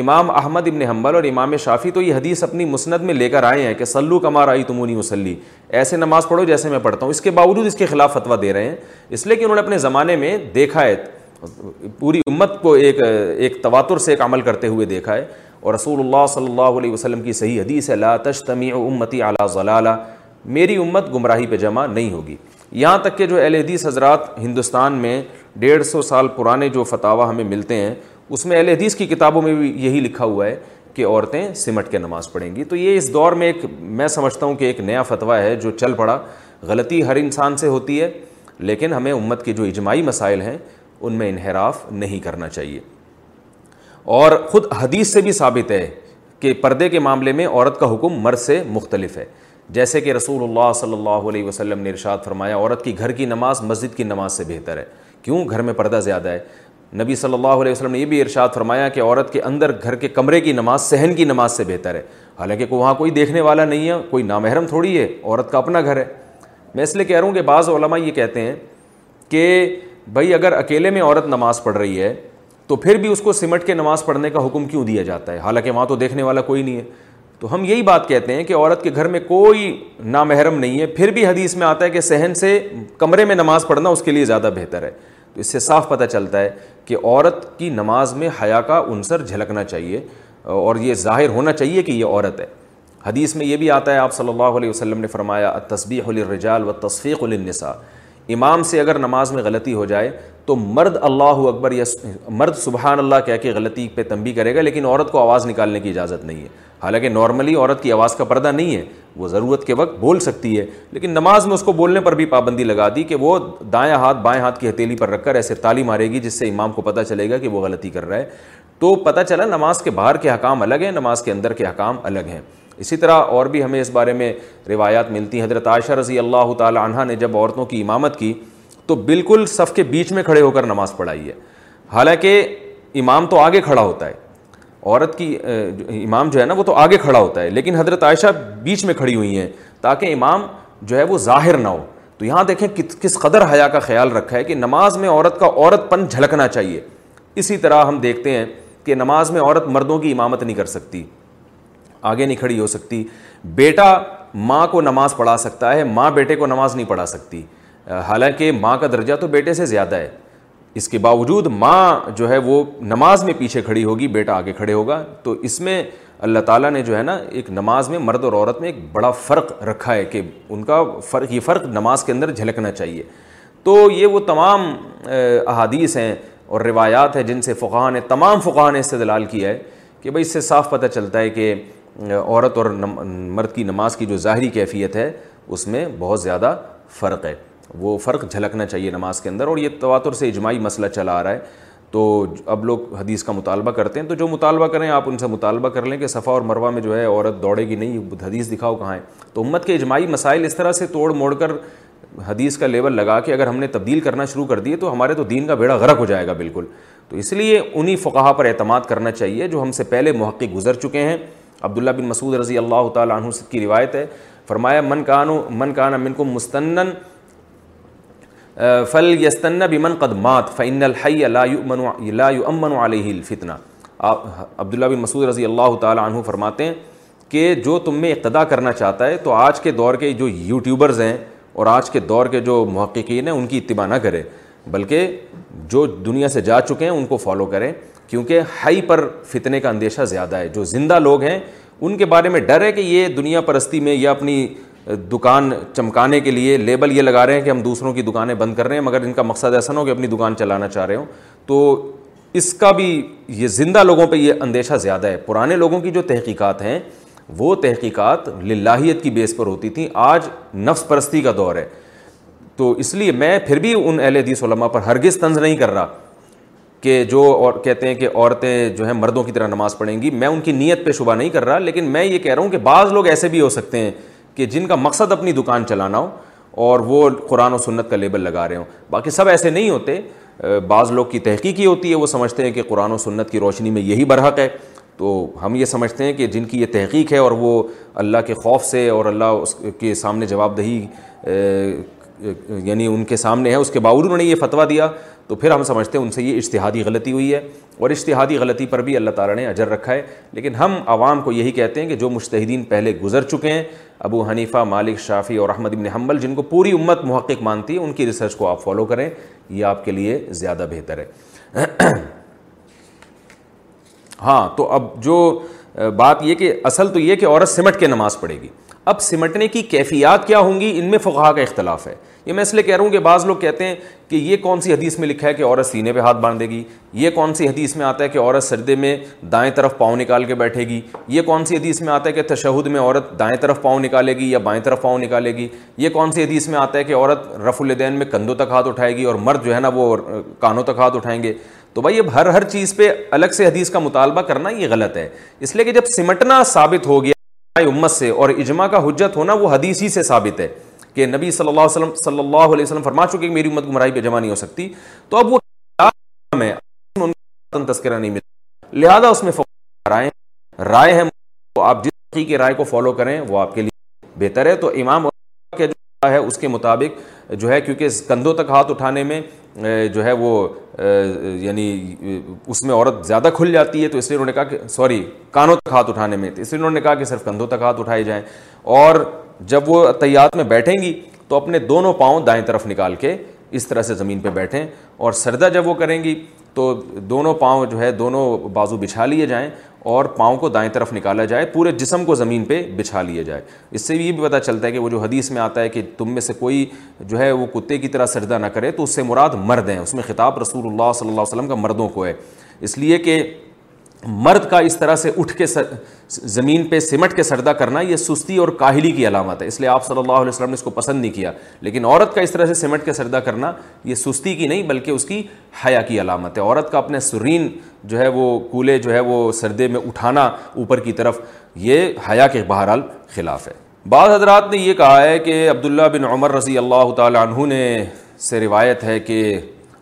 امام احمد ابن حنبل اور امام شافی تو یہ حدیث اپنی مسند میں لے کر آئے ہیں کہ سلو کمار آئی تمونی وسلی ایسے نماز پڑھو جیسے میں پڑھتا ہوں اس کے باوجود اس کے خلاف فتویٰ دے رہے ہیں اس لیے کہ انہوں نے اپنے زمانے میں دیکھا ہے پوری امت کو ایک ایک تواتر سے ایک عمل کرتے ہوئے دیکھا ہے اور رسول اللہ صلی اللہ علیہ وسلم کی صحیح حدیث لا تشتمی امتی اعلیٰ ضلع میری امت گمراہی پہ جمع نہیں ہوگی یہاں تک کہ جو اہل حدیث حضرات ہندوستان میں ڈیڑھ سو سال پرانے جو فتواں ہمیں ملتے ہیں اس میں اہل حدیث کی کتابوں میں بھی یہی لکھا ہوا ہے کہ عورتیں سمٹ کے نماز پڑھیں گی تو یہ اس دور میں ایک میں سمجھتا ہوں کہ ایک نیا فتویٰ ہے جو چل پڑا غلطی ہر انسان سے ہوتی ہے لیکن ہمیں امت کے جو اجماعی مسائل ہیں ان میں انحراف نہیں کرنا چاہیے اور خود حدیث سے بھی ثابت ہے کہ پردے کے معاملے میں عورت کا حکم مرض سے مختلف ہے جیسے کہ رسول اللہ صلی اللہ علیہ وسلم نے ارشاد فرمایا عورت کی گھر کی نماز مسجد کی نماز سے بہتر ہے کیوں گھر میں پردہ زیادہ ہے نبی صلی اللہ علیہ وسلم نے یہ بھی ارشاد فرمایا کہ عورت کے اندر گھر کے کمرے کی نماز صحن کی نماز سے بہتر ہے حالانکہ کو وہاں کوئی دیکھنے والا نہیں ہے کوئی نامحرم تھوڑی ہے عورت کا اپنا گھر ہے میں اس لیے کہہ رہا ہوں کہ بعض علماء یہ کہتے ہیں کہ بھائی اگر اکیلے میں عورت نماز پڑھ رہی ہے تو پھر بھی اس کو سمٹ کے نماز پڑھنے کا حکم کیوں دیا جاتا ہے حالانکہ وہاں تو دیکھنے والا کوئی نہیں ہے تو ہم یہی بات کہتے ہیں کہ عورت کے گھر میں کوئی نامحرم نہیں ہے پھر بھی حدیث میں آتا ہے کہ صحن سے کمرے میں نماز پڑھنا اس کے لیے زیادہ بہتر ہے تو اس سے صاف پتہ چلتا ہے کہ عورت کی نماز میں حیا کا عنصر جھلکنا چاہیے اور یہ ظاہر ہونا چاہیے کہ یہ عورت ہے حدیث میں یہ بھی آتا ہے آپ صلی اللہ علیہ وسلم نے فرمایا تصبیح الرجال و تصفیق النسا امام سے اگر نماز میں غلطی ہو جائے تو مرد اللہ اکبر یا مرد سبحان اللہ کہہ کے غلطی پہ تنبی کرے گا لیکن عورت کو آواز نکالنے کی اجازت نہیں ہے حالانکہ نارملی عورت کی آواز کا پردہ نہیں ہے وہ ضرورت کے وقت بول سکتی ہے لیکن نماز میں اس کو بولنے پر بھی پابندی لگا دی کہ وہ دائیں ہاتھ بائیں ہاتھ کی ہتیلی پر رکھ کر ایسے تالی مارے گی جس سے امام کو پتہ چلے گا کہ وہ غلطی کر رہا ہے تو پتہ چلا نماز کے باہر کے حکام الگ ہیں نماز کے اندر کے حکام الگ ہیں اسی طرح اور بھی ہمیں اس بارے میں روایات ملتی ہیں حضرت عائشہ رضی اللہ تعالی عنہ نے جب عورتوں کی امامت کی تو بالکل صف کے بیچ میں کھڑے ہو کر نماز پڑھائی ہے حالانکہ امام تو آگے کھڑا ہوتا ہے عورت کی امام جو ہے نا وہ تو آگے کھڑا ہوتا ہے لیکن حضرت عائشہ بیچ میں کھڑی ہوئی ہیں تاکہ امام جو ہے وہ ظاہر نہ ہو تو یہاں دیکھیں کس قدر حیا کا خیال رکھا ہے کہ نماز میں عورت کا عورت پن جھلکنا چاہیے اسی طرح ہم دیکھتے ہیں کہ نماز میں عورت مردوں کی امامت نہیں کر سکتی آگے نہیں کھڑی ہو سکتی بیٹا ماں کو نماز پڑھا سکتا ہے ماں بیٹے کو نماز نہیں پڑھا سکتی حالانکہ ماں کا درجہ تو بیٹے سے زیادہ ہے اس کے باوجود ماں جو ہے وہ نماز میں پیچھے کھڑی ہوگی بیٹا آگے کھڑے ہوگا تو اس میں اللہ تعالیٰ نے جو ہے نا ایک نماز میں مرد اور عورت میں ایک بڑا فرق رکھا ہے کہ ان کا فرق یہ فرق نماز کے اندر جھلکنا چاہیے تو یہ وہ تمام احادیث ہیں اور روایات ہیں جن سے فقہ نے تمام فقہ نے استدلال کیا ہے کہ بھائی اس سے صاف پتہ چلتا ہے کہ عورت اور مرد کی نماز کی جو ظاہری کیفیت ہے اس میں بہت زیادہ فرق ہے وہ فرق جھلکنا چاہیے نماز کے اندر اور یہ تواتر سے اجماعی مسئلہ چلا آ رہا ہے تو اب لوگ حدیث کا مطالبہ کرتے ہیں تو جو مطالبہ کریں آپ ان سے مطالبہ کر لیں کہ صفحہ اور مروہ میں جو ہے عورت دوڑے گی نہیں حدیث دکھاؤ کہاں ہے تو امت کے اجماعی مسائل اس طرح سے توڑ موڑ کر حدیث کا لیول لگا کے اگر ہم نے تبدیل کرنا شروع کر دیے تو ہمارے تو دین کا بیڑا غرق ہو جائے گا بالکل تو اس لیے انہی فقہ پر اعتماد کرنا چاہیے جو ہم سے پہلے محقق گزر چکے ہیں عبداللہ بن مسعود رضی اللہ تعالیٰ عنہ کی روایت ہے فرمایا من کانو من کانا فل یستن من قد مات الحی لا یؤمن علیہ الفتنہ عبداللہ بن مسعود رضی اللہ تعالیٰ عنہ فرماتے ہیں کہ جو تم میں اقتدا کرنا چاہتا ہے تو آج کے دور کے جو یوٹیوبرز ہیں اور آج کے دور کے جو محققین ہیں ان کی اتباع نہ کرے بلکہ جو دنیا سے جا چکے ہیں ان کو فالو کریں کیونکہ ہائی پر فتنے کا اندیشہ زیادہ ہے جو زندہ لوگ ہیں ان کے بارے میں ڈر ہے کہ یہ دنیا پرستی میں یا اپنی دکان چمکانے کے لیے لیبل یہ لگا رہے ہیں کہ ہم دوسروں کی دکانیں بند کر رہے ہیں مگر ان کا مقصد ایسا نہ ہو کہ اپنی دکان چلانا چاہ رہے ہوں تو اس کا بھی یہ زندہ لوگوں پہ یہ اندیشہ زیادہ ہے پرانے لوگوں کی جو تحقیقات ہیں وہ تحقیقات للہیت کی بیس پر ہوتی تھیں آج نفس پرستی کا دور ہے تو اس لیے میں پھر بھی ان اہل حدیث علماء پر ہرگز طنز نہیں کر رہا کہ جو اور کہتے ہیں کہ عورتیں جو ہیں مردوں کی طرح نماز پڑھیں گی میں ان کی نیت پہ شبہ نہیں کر رہا لیکن میں یہ کہہ رہا ہوں کہ بعض لوگ ایسے بھی ہو سکتے ہیں کہ جن کا مقصد اپنی دکان چلانا ہو اور وہ قرآن و سنت کا لیبل لگا رہے ہوں باقی سب ایسے نہیں ہوتے بعض لوگ کی تحقیقی ہوتی ہے وہ سمجھتے ہیں کہ قرآن و سنت کی روشنی میں یہی برحق ہے تو ہم یہ سمجھتے ہیں کہ جن کی یہ تحقیق ہے اور وہ اللہ کے خوف سے اور اللہ اس کے سامنے جواب دہی یعنی ان کے سامنے ہے اس کے باوجود انہوں نے یہ فتویٰ دیا تو پھر ہم سمجھتے ہیں ان سے یہ اشتہادی غلطی ہوئی ہے اور اشتہادی غلطی پر بھی اللہ تعالیٰ نے اجر رکھا ہے لیکن ہم عوام کو یہی کہتے ہیں کہ جو مشتحدین پہلے گزر چکے ہیں ابو حنیفہ مالک شافی اور احمد ابن حمل جن کو پوری امت محقق مانتی ہے ان کی ریسرچ کو آپ فالو کریں یہ آپ کے لیے زیادہ بہتر ہے ہاں تو اب جو بات یہ کہ اصل تو یہ کہ عورت سمٹ کے نماز پڑھے گی اب سمٹنے کی کیفیات کیا ہوں گی ان میں فقہا کا اختلاف ہے یہ میں اس لیے کہہ رہا ہوں کہ بعض لوگ کہتے ہیں کہ یہ کون سی حدیث میں لکھا ہے کہ عورت سینے پہ ہاتھ باندھ دے گی یہ کون سی حدیث میں آتا ہے کہ عورت سردے میں دائیں طرف پاؤں نکال کے بیٹھے گی یہ کون سی حدیث میں آتا ہے کہ تشہد میں عورت دائیں طرف پاؤں نکالے گی یا بائیں طرف پاؤں نکالے گی یہ کون سی حدیث میں آتا ہے کہ عورت رف الدین میں کندھوں تک ہاتھ اٹھائے گی اور مرد جو ہے نا وہ کانوں تک ہاتھ اٹھائیں گے تو بھائی اب ہر ہر چیز پہ الگ سے حدیث کا مطالبہ کرنا یہ غلط ہے اس لیے کہ جب سمٹنا ثابت ہو گیا امت سے اور اجماع کا حجت ہونا وہ حدیث ہی سے ثابت ہے کہ نبی صلی اللہ علیہ وسلم صلی اللہ علیہ وسلم فرما چکے کہ میری امت گمرائی پہ جمع نہیں ہو سکتی تو اب وہ تذکرہ نہیں ملتا لہذا اس میں رائے رائے ہیں تو آپ جس کی رائے کو فالو کریں وہ آپ کے لیے بہتر ہے تو امام کے جو ہے اس کے مطابق جو ہے کیونکہ کندھوں تک ہاتھ اٹھانے میں جو ہے وہ یعنی اس میں عورت زیادہ کھل جاتی ہے تو اس لیے انہوں نے کہا کہ سوری کانوں تک ہاتھ اٹھانے میں تو اس لیے انہوں نے کہا کہ صرف کندھوں تک ہاتھ اٹھائے جائیں اور جب وہ اطیات میں بیٹھیں گی تو اپنے دونوں پاؤں دائیں طرف نکال کے اس طرح سے زمین پہ بیٹھیں اور سردہ جب وہ کریں گی تو دونوں پاؤں جو ہے دونوں بازو بچھا لیے جائیں اور پاؤں کو دائیں طرف نکالا جائے پورے جسم کو زمین پہ بچھا لیا جائے اس سے یہ بھی پتہ چلتا ہے کہ وہ جو حدیث میں آتا ہے کہ تم میں سے کوئی جو ہے وہ کتے کی طرح سردہ نہ کرے تو اس سے مراد مرد ہیں اس میں خطاب رسول اللہ صلی اللہ علیہ وسلم کا مردوں کو ہے اس لیے کہ مرد کا اس طرح سے اٹھ کے سر زمین پہ سمٹ کے سردہ کرنا یہ سستی اور کاہلی کی علامت ہے اس لیے آپ صلی اللہ علیہ وسلم نے اس کو پسند نہیں کیا لیکن عورت کا اس طرح سے سمٹ کے سردہ کرنا یہ سستی کی نہیں بلکہ اس کی حیا کی علامت ہے عورت کا اپنے سرین جو ہے وہ کولے جو ہے وہ سردے میں اٹھانا اوپر کی طرف یہ حیا کے بہرحال خلاف ہے بعض حضرات نے یہ کہا ہے کہ عبداللہ بن عمر رضی اللہ تعالیٰ عنہ نے سے روایت ہے کہ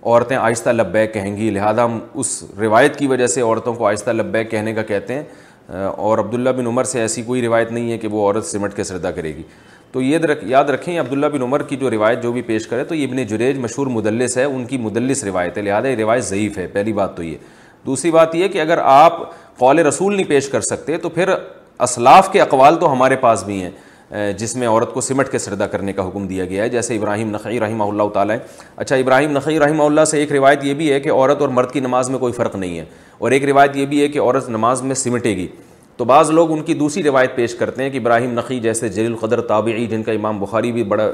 عورتیں آہستہ لبیک کہیں گی لہٰذا ہم اس روایت کی وجہ سے عورتوں کو آہستہ لبیک کہنے کا کہتے ہیں اور عبداللہ بن عمر سے ایسی کوئی روایت نہیں ہے کہ وہ عورت سمٹ کے سردا کرے گی تو یہ یاد رکھیں عبداللہ بن عمر کی جو روایت جو بھی پیش کرے تو یہ ابن جریج مشہور مدلس ہے ان کی مدلس روایت ہے لہٰذا یہ روایت ضعیف ہے پہلی بات تو یہ دوسری بات یہ کہ اگر آپ قول رسول نہیں پیش کر سکتے تو پھر اسلاف کے اقوال تو ہمارے پاس بھی ہیں جس میں عورت کو سمٹ کے سردہ کرنے کا حکم دیا گیا ہے جیسے ابراہیم نقی رحمہ اللہ تعالیٰ اچھا ابراہیم نقی رحمہ اللہ سے ایک روایت یہ بھی ہے کہ عورت اور مرد کی نماز میں کوئی فرق نہیں ہے اور ایک روایت یہ بھی ہے کہ عورت نماز میں سمٹے گی تو بعض لوگ ان کی دوسری روایت پیش کرتے ہیں کہ ابراہیم نقی جیسے جلیل قدر تابعی جن کا امام بخاری بھی بڑا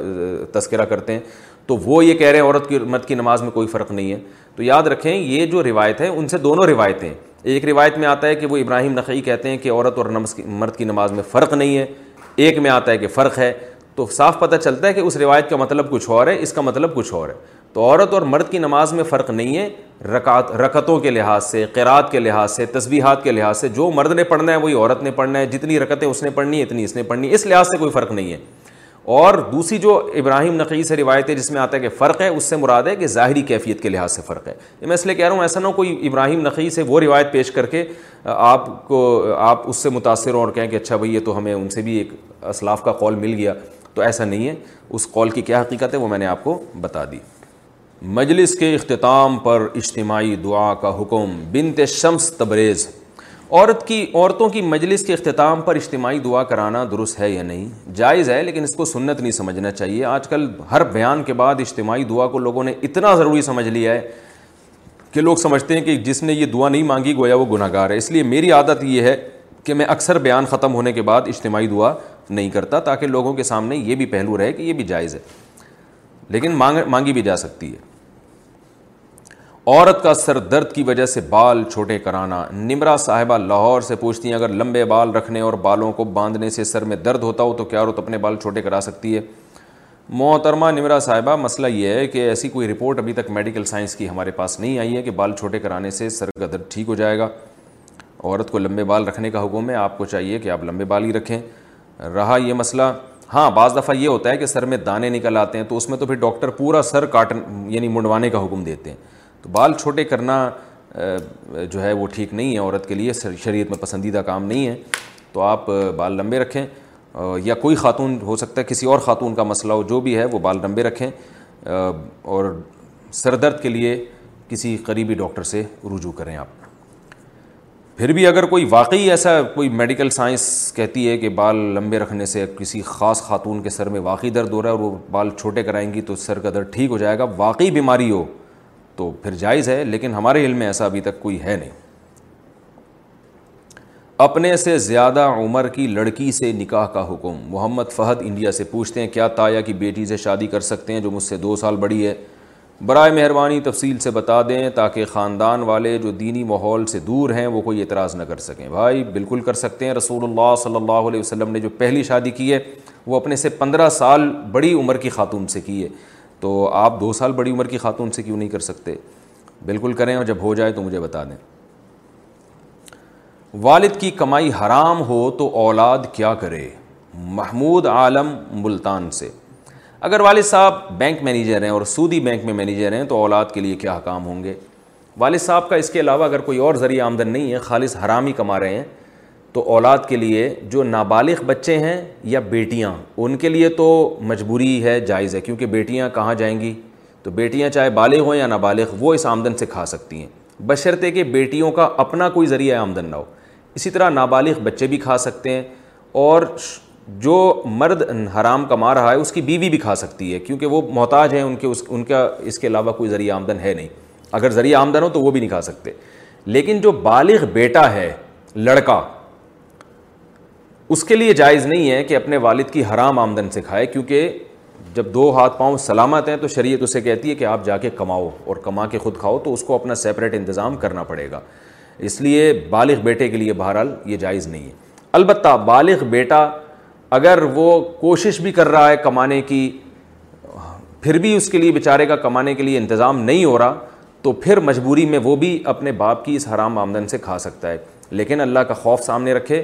تذکرہ کرتے ہیں تو وہ یہ کہہ رہے ہیں عورت کی مرد کی نماز میں کوئی فرق نہیں ہے تو یاد رکھیں یہ جو روایت ہے ان سے دونوں روایتیں ایک روایت میں آتا ہے کہ وہ ابراہیم نقی کہتے ہیں کہ عورت اور مرد کی نماز میں فرق نہیں ہے ایک میں آتا ہے کہ فرق ہے تو صاف پتہ چلتا ہے کہ اس روایت کا مطلب کچھ اور ہے اس کا مطلب کچھ اور ہے تو عورت اور مرد کی نماز میں فرق نہیں ہے رکعت رکتوں کے لحاظ سے قرات کے لحاظ سے تسبیحات کے لحاظ سے جو مرد نے پڑھنا ہے وہی عورت نے پڑھنا ہے جتنی رکتیں اس نے پڑھنی ہے اتنی اس نے پڑھنی ہے اس لحاظ سے کوئی فرق نہیں ہے اور دوسری جو ابراہیم نقی سے روایت ہے جس میں آتا ہے کہ فرق ہے اس سے مراد ہے کہ ظاہری کیفیت کے لحاظ سے فرق ہے میں اس لیے کہہ رہا ہوں ایسا نہ ہو کوئی ابراہیم نقی سے وہ روایت پیش کر کے آپ کو آپ اس سے متاثر ہوں اور کہیں کہ اچھا بھائی تو ہمیں ان سے بھی ایک اسلاف کا قول مل گیا تو ایسا نہیں ہے اس قول کی کیا حقیقت ہے وہ میں نے آپ کو بتا دی مجلس کے اختتام پر اجتماعی دعا کا حکم بنت شمس تبریز عورت کی عورتوں کی مجلس کے اختتام پر اجتماعی دعا کرانا درست ہے یا نہیں جائز ہے لیکن اس کو سنت نہیں سمجھنا چاہیے آج کل ہر بیان کے بعد اجتماعی دعا کو لوگوں نے اتنا ضروری سمجھ لیا ہے کہ لوگ سمجھتے ہیں کہ جس نے یہ دعا نہیں مانگی گویا وہ گناہ گار ہے اس لیے میری عادت یہ ہے کہ میں اکثر بیان ختم ہونے کے بعد اجتماعی دعا نہیں کرتا تاکہ لوگوں کے سامنے یہ بھی پہلو رہے کہ یہ بھی جائز ہے لیکن مانگ مانگی بھی جا سکتی ہے عورت کا سر درد کی وجہ سے بال چھوٹے کرانا نمرا صاحبہ لاہور سے پوچھتی ہیں اگر لمبے بال رکھنے اور بالوں کو باندھنے سے سر میں درد ہوتا ہو تو کیا عورت اپنے بال چھوٹے کرا سکتی ہے محترمہ نمرا صاحبہ مسئلہ یہ ہے کہ ایسی کوئی رپورٹ ابھی تک میڈیکل سائنس کی ہمارے پاس نہیں آئی ہے کہ بال چھوٹے کرانے سے سر کا درد ٹھیک ہو جائے گا عورت کو لمبے بال رکھنے کا حکم ہے آپ کو چاہیے کہ آپ لمبے بال ہی رکھیں رہا یہ مسئلہ ہاں بعض دفعہ یہ ہوتا ہے کہ سر میں دانے نکل آتے ہیں تو اس میں تو پھر ڈاکٹر پورا سر کاٹن یعنی منڈوانے کا حکم دیتے ہیں تو بال چھوٹے کرنا جو ہے وہ ٹھیک نہیں ہے عورت کے لیے شریعت میں پسندیدہ کام نہیں ہے تو آپ بال لمبے رکھیں یا کوئی خاتون ہو سکتا ہے کسی اور خاتون کا مسئلہ ہو جو بھی ہے وہ بال لمبے رکھیں اور سر درد کے لیے کسی قریبی ڈاکٹر سے رجوع کریں آپ پھر بھی اگر کوئی واقعی ایسا کوئی میڈیکل سائنس کہتی ہے کہ بال لمبے رکھنے سے کسی خاص خاتون کے سر میں واقعی درد ہو رہا ہے اور وہ بال چھوٹے کرائیں گی تو سر کا درد ٹھیک ہو جائے گا واقعی بیماری ہو تو پھر جائز ہے لیکن ہمارے علم میں ایسا ابھی تک کوئی ہے نہیں اپنے سے زیادہ عمر کی لڑکی سے نکاح کا حکم محمد فہد انڈیا سے پوچھتے ہیں کیا تایا کی بیٹی سے شادی کر سکتے ہیں جو مجھ سے دو سال بڑی ہے برائے مہربانی تفصیل سے بتا دیں تاکہ خاندان والے جو دینی ماحول سے دور ہیں وہ کوئی اعتراض نہ کر سکیں بھائی بالکل کر سکتے ہیں رسول اللہ صلی اللہ علیہ وسلم نے جو پہلی شادی کی ہے وہ اپنے سے پندرہ سال بڑی عمر کی خاتون سے کی ہے تو آپ دو سال بڑی عمر کی خاتون سے کیوں نہیں کر سکتے بالکل کریں اور جب ہو جائے تو مجھے بتا دیں والد کی کمائی حرام ہو تو اولاد کیا کرے محمود عالم ملتان سے اگر والد صاحب بینک مینیجر ہیں اور سودی بینک میں مینیجر ہیں تو اولاد کے لیے کیا حکام ہوں گے والد صاحب کا اس کے علاوہ اگر کوئی اور ذریعہ آمدن نہیں ہے خالص حرام ہی کما رہے ہیں تو اولاد کے لیے جو نابالغ بچے ہیں یا بیٹیاں ان کے لیے تو مجبوری ہے جائز ہے کیونکہ بیٹیاں کہاں جائیں گی تو بیٹیاں چاہے بالغ ہوں یا نابالغ وہ اس آمدن سے کھا سکتی ہیں بشرطے کہ بیٹیوں کا اپنا کوئی ذریعہ آمدن نہ ہو اسی طرح نابالغ بچے بھی کھا سکتے ہیں اور جو مرد حرام کما رہا ہے اس کی بیوی بھی کھا سکتی ہے کیونکہ وہ محتاج ہیں ان کے اس ان کا اس کے علاوہ کوئی ذریعہ آمدن ہے نہیں اگر ذریعہ آمدن ہو تو وہ بھی نہیں کھا سکتے لیکن جو بالغ بیٹا ہے لڑکا اس کے لیے جائز نہیں ہے کہ اپنے والد کی حرام آمدن سے کھائے کیونکہ جب دو ہاتھ پاؤں سلامت ہیں تو شریعت اسے کہتی ہے کہ آپ جا کے کماؤ اور کما کے خود کھاؤ تو اس کو اپنا سیپریٹ انتظام کرنا پڑے گا اس لیے بالغ بیٹے کے لیے بہرحال یہ جائز نہیں ہے البتہ بالغ بیٹا اگر وہ کوشش بھی کر رہا ہے کمانے کی پھر بھی اس کے لیے بیچارے کا کمانے کے لیے انتظام نہیں ہو رہا تو پھر مجبوری میں وہ بھی اپنے باپ کی اس حرام آمدن سے کھا سکتا ہے لیکن اللہ کا خوف سامنے رکھے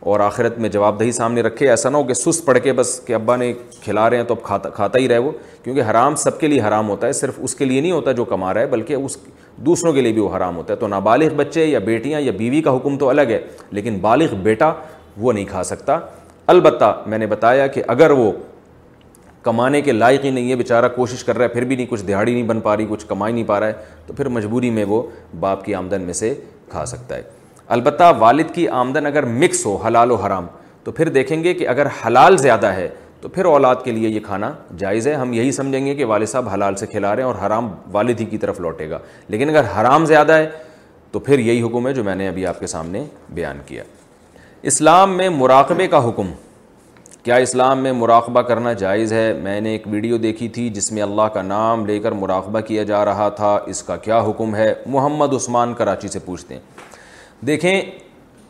اور آخرت میں جواب دہی سامنے رکھے ایسا نہ ہو کہ سست پڑھ کے بس کہ ابا نے کھلا رہے ہیں تو اب کھاتا کھاتا ہی رہے وہ کیونکہ حرام سب کے لیے حرام ہوتا ہے صرف اس کے لیے نہیں ہوتا جو کما رہا ہے بلکہ اس دوسروں کے لیے بھی وہ حرام ہوتا ہے تو نابالغ بچے یا بیٹیاں یا بیوی کا حکم تو الگ ہے لیکن بالغ بیٹا وہ نہیں کھا سکتا البتہ میں نے بتایا کہ اگر وہ کمانے کے لائق ہی نہیں ہے بیچارہ کوشش کر رہا ہے پھر بھی نہیں کچھ دہاڑی نہیں بن پا رہی کچھ کما نہیں پا رہا ہے تو پھر مجبوری میں وہ باپ کی آمدن میں سے کھا سکتا ہے البتہ والد کی آمدن اگر مکس ہو حلال و حرام تو پھر دیکھیں گے کہ اگر حلال زیادہ ہے تو پھر اولاد کے لیے یہ کھانا جائز ہے ہم یہی سمجھیں گے کہ والد صاحب حلال سے کھلا رہے ہیں اور حرام والد ہی کی طرف لوٹے گا لیکن اگر حرام زیادہ ہے تو پھر یہی حکم ہے جو میں نے ابھی آپ کے سامنے بیان کیا اسلام میں مراقبے کا حکم کیا اسلام میں مراقبہ کرنا جائز ہے میں نے ایک ویڈیو دیکھی تھی جس میں اللہ کا نام لے کر مراقبہ کیا جا رہا تھا اس کا کیا حکم ہے محمد عثمان کراچی سے پوچھتے ہیں دیکھیں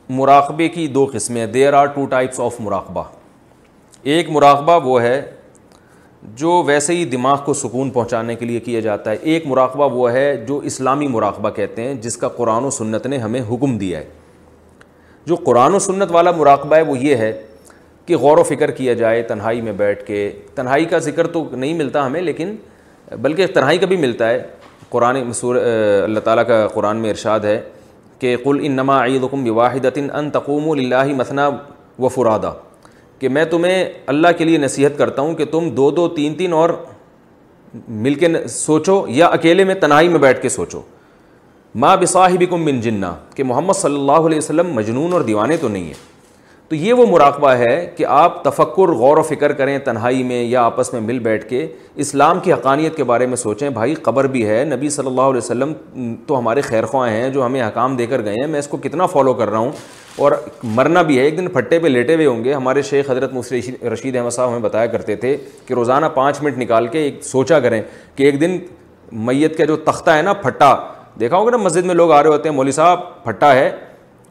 مراقبے کی دو قسمیں there are two types of مراقبہ ایک مراقبہ وہ ہے جو ویسے ہی دماغ کو سکون پہنچانے کے لیے کیا جاتا ہے ایک مراقبہ وہ ہے جو اسلامی مراقبہ کہتے ہیں جس کا قرآن و سنت نے ہمیں حکم دیا ہے جو قرآن و سنت والا مراقبہ ہے وہ یہ ہے کہ غور و فکر کیا جائے تنہائی میں بیٹھ کے تنہائی کا ذکر تو نہیں ملتا ہمیں لیکن بلکہ تنہائی کا بھی ملتا ہے قرآن اللہ تعالیٰ کا قرآن میں ارشاد ہے کہ قل ان نما عیدم ان واحد للہ مثنا و فرادا کہ میں تمہیں اللہ کے لیے نصیحت کرتا ہوں کہ تم دو دو تین تین اور مل کے سوچو یا اکیلے میں تنہائی میں بیٹھ کے سوچو ماں بصاحبکم من جنا کہ محمد صلی اللہ علیہ وسلم مجنون اور دیوانے تو نہیں ہیں تو یہ وہ مراقبہ ہے کہ آپ تفکر غور و فکر کریں تنہائی میں یا آپس میں مل بیٹھ کے اسلام کی حقانیت کے بارے میں سوچیں بھائی قبر بھی ہے نبی صلی اللہ علیہ وسلم تو ہمارے خیر خواہ ہیں جو ہمیں حکام دے کر گئے ہیں میں اس کو کتنا فالو کر رہا ہوں اور مرنا بھی ہے ایک دن پھٹے پہ لیٹے ہوئے ہوں گے ہمارے شیخ حضرت مصر رشید احمد صاحب ہمیں بتایا کرتے تھے کہ روزانہ پانچ منٹ نکال کے ایک سوچا کریں کہ ایک دن میت کا جو تختہ ہے نا پھٹا دیکھا ہوگا نا مسجد میں لوگ آ رہے ہوتے ہیں مولوی صاحب پھٹا ہے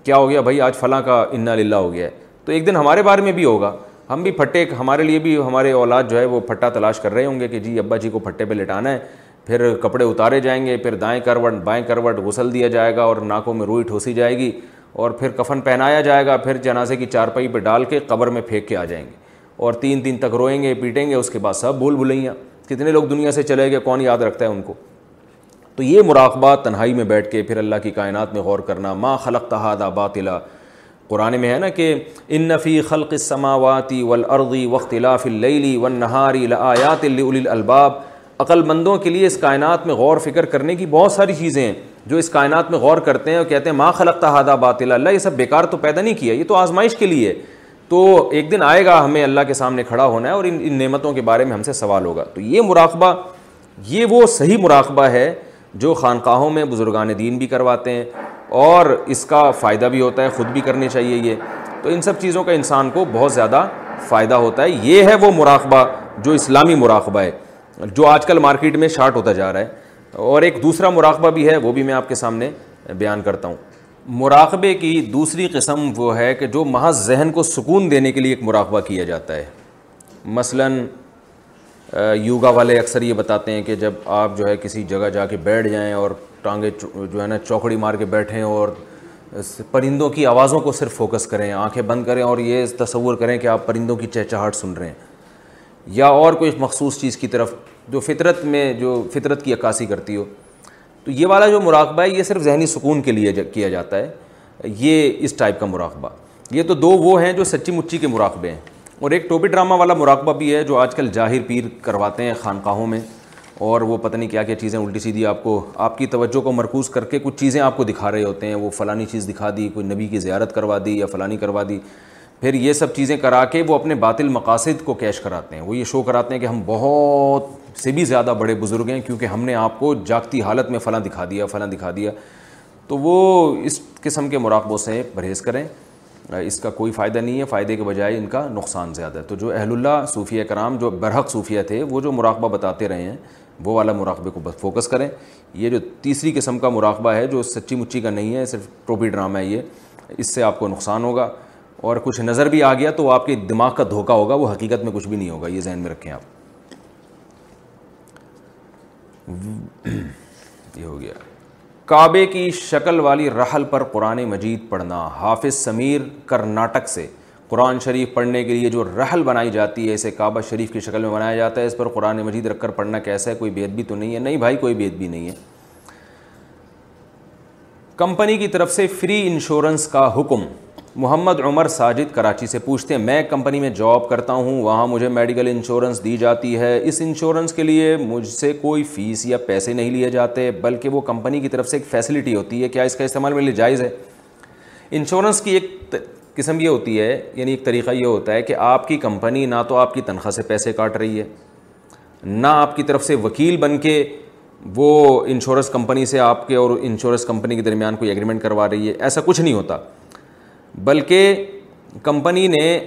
کیا ہو گیا بھائی آج فلاں کا انا للہ ہو گیا ہے تو ایک دن ہمارے بارے میں بھی ہوگا ہم بھی پھٹے ہمارے لیے بھی ہمارے اولاد جو ہے وہ پھٹا تلاش کر رہے ہوں گے کہ جی ابا جی کو پھٹے پہ لٹانا ہے پھر کپڑے اتارے جائیں گے پھر دائیں کروٹ بائیں کروٹ غسل دیا جائے گا اور ناکوں میں روئی ٹھوسی جائے گی اور پھر کفن پہنایا جائے گا پھر جنازے کی چارپائی پہ ڈال کے قبر میں پھینک کے آ جائیں گے اور تین دن تک روئیں گے پیٹیں گے اس کے بعد سب بھول بھلیاں کتنے لوگ دنیا سے چلے گئے کون یاد رکھتا ہے ان کو تو یہ مراقبہ تنہائی میں بیٹھ کے پھر اللہ کی کائنات میں غور کرنا ماں خلق تحاد باطلا قرآن میں ہے نا کہ نفی خلق سماواتی و العرغی وقت اللاف العلی لآیات نہار آیات الباب عقل مندوں کے لیے اس کائنات میں غور فکر کرنے کی بہت ساری چیزیں ہیں جو اس کائنات میں غور کرتے ہیں اور کہتے ہیں ماں خلق تحادا بات اللہ یہ سب بیکار تو پیدا نہیں کیا یہ تو آزمائش کے لیے تو ایک دن آئے گا ہمیں اللہ کے سامنے کھڑا ہونا ہے اور ان ان نعمتوں کے بارے میں ہم سے سوال ہوگا تو یہ مراقبہ یہ وہ صحیح مراقبہ ہے جو خانقاہوں میں بزرگان دین بھی کرواتے ہیں اور اس کا فائدہ بھی ہوتا ہے خود بھی کرنے چاہیے یہ تو ان سب چیزوں کا انسان کو بہت زیادہ فائدہ ہوتا ہے یہ ہے وہ مراقبہ جو اسلامی مراقبہ ہے جو آج کل مارکیٹ میں شارٹ ہوتا جا رہا ہے اور ایک دوسرا مراقبہ بھی ہے وہ بھی میں آپ کے سامنے بیان کرتا ہوں مراقبے کی دوسری قسم وہ ہے کہ جو محض ذہن کو سکون دینے کے لیے ایک مراقبہ کیا جاتا ہے مثلاً یوگا والے اکثر یہ بتاتے ہیں کہ جب آپ جو ہے کسی جگہ جا کے بیٹھ جائیں اور ٹانگیں جو ہے نا چوکڑی مار کے بیٹھیں اور پرندوں کی آوازوں کو صرف فوکس کریں آنکھیں بند کریں اور یہ تصور کریں کہ آپ پرندوں کی چہچہٹ سن رہے ہیں یا اور کوئی مخصوص چیز کی طرف جو فطرت میں جو فطرت کی عکاسی کرتی ہو تو یہ والا جو مراقبہ ہے یہ صرف ذہنی سکون کے لیے کیا جاتا ہے یہ اس ٹائپ کا مراقبہ یہ تو دو وہ ہیں جو سچی مچی کے مراقبے ہیں اور ایک ٹوپی ڈرامہ والا مراقبہ بھی ہے جو آج کل جاہر پیر کرواتے ہیں خانقاہوں میں اور وہ پتہ نہیں کیا کیا چیزیں الٹی سیدھی آپ کو آپ کی توجہ کو مرکوز کر کے کچھ چیزیں آپ کو دکھا رہے ہوتے ہیں وہ فلانی چیز دکھا دی کوئی نبی کی زیارت کروا دی یا فلانی کروا دی پھر یہ سب چیزیں کرا کے وہ اپنے باطل مقاصد کو کیش کراتے ہیں وہ یہ شو کراتے ہیں کہ ہم بہت سے بھی زیادہ بڑے بزرگ ہیں کیونکہ ہم نے آپ کو جاگتی حالت میں فلاں دکھا دیا فلاں دکھا دیا تو وہ اس قسم کے مراقبوں سے پرہیز کریں اس کا کوئی فائدہ نہیں ہے فائدے کے بجائے ان کا نقصان زیادہ ہے تو جو اہل اللہ صوفیہ کرام جو برحق صوفیہ تھے وہ جو مراقبہ بتاتے رہے ہیں وہ والا مراقبے کو بس فوکس کریں یہ جو تیسری قسم کا مراقبہ ہے جو سچی مچی کا نہیں ہے صرف ٹوپی ڈرامہ ہے یہ اس سے آپ کو نقصان ہوگا اور کچھ نظر بھی آ گیا تو آپ کے دماغ کا دھوکہ ہوگا وہ حقیقت میں کچھ بھی نہیں ہوگا یہ ذہن میں رکھیں آپ یہ ہو گیا کعبے کی شکل والی رحل پر قرآن مجید پڑھنا حافظ سمیر کرناٹک سے قرآن شریف پڑھنے کے لیے جو رحل بنائی جاتی ہے اسے کعبہ شریف کی شکل میں بنایا جاتا ہے اس پر قرآن مجید رکھ کر پڑھنا کیسا ہے کوئی بھی تو نہیں ہے نہیں بھائی کوئی بید بھی نہیں ہے کمپنی کی طرف سے فری انشورنس کا حکم محمد عمر ساجد کراچی سے پوچھتے ہیں میں کمپنی میں جاب کرتا ہوں وہاں مجھے میڈیکل انشورنس دی جاتی ہے اس انشورنس کے لیے مجھ سے کوئی فیس یا پیسے نہیں لیے جاتے بلکہ وہ کمپنی کی طرف سے ایک فیسلٹی ہوتی ہے کیا اس کا استعمال میرے لیے جائز ہے انشورنس کی ایک قسم یہ ہوتی ہے یعنی ایک طریقہ یہ ہوتا ہے کہ آپ کی کمپنی نہ تو آپ کی تنخواہ سے پیسے کاٹ رہی ہے نہ آپ کی طرف سے وکیل بن کے وہ انشورنس کمپنی سے آپ کے اور انشورنس کمپنی کے درمیان کوئی ایگریمنٹ کروا رہی ہے ایسا کچھ نہیں ہوتا بلکہ کمپنی نے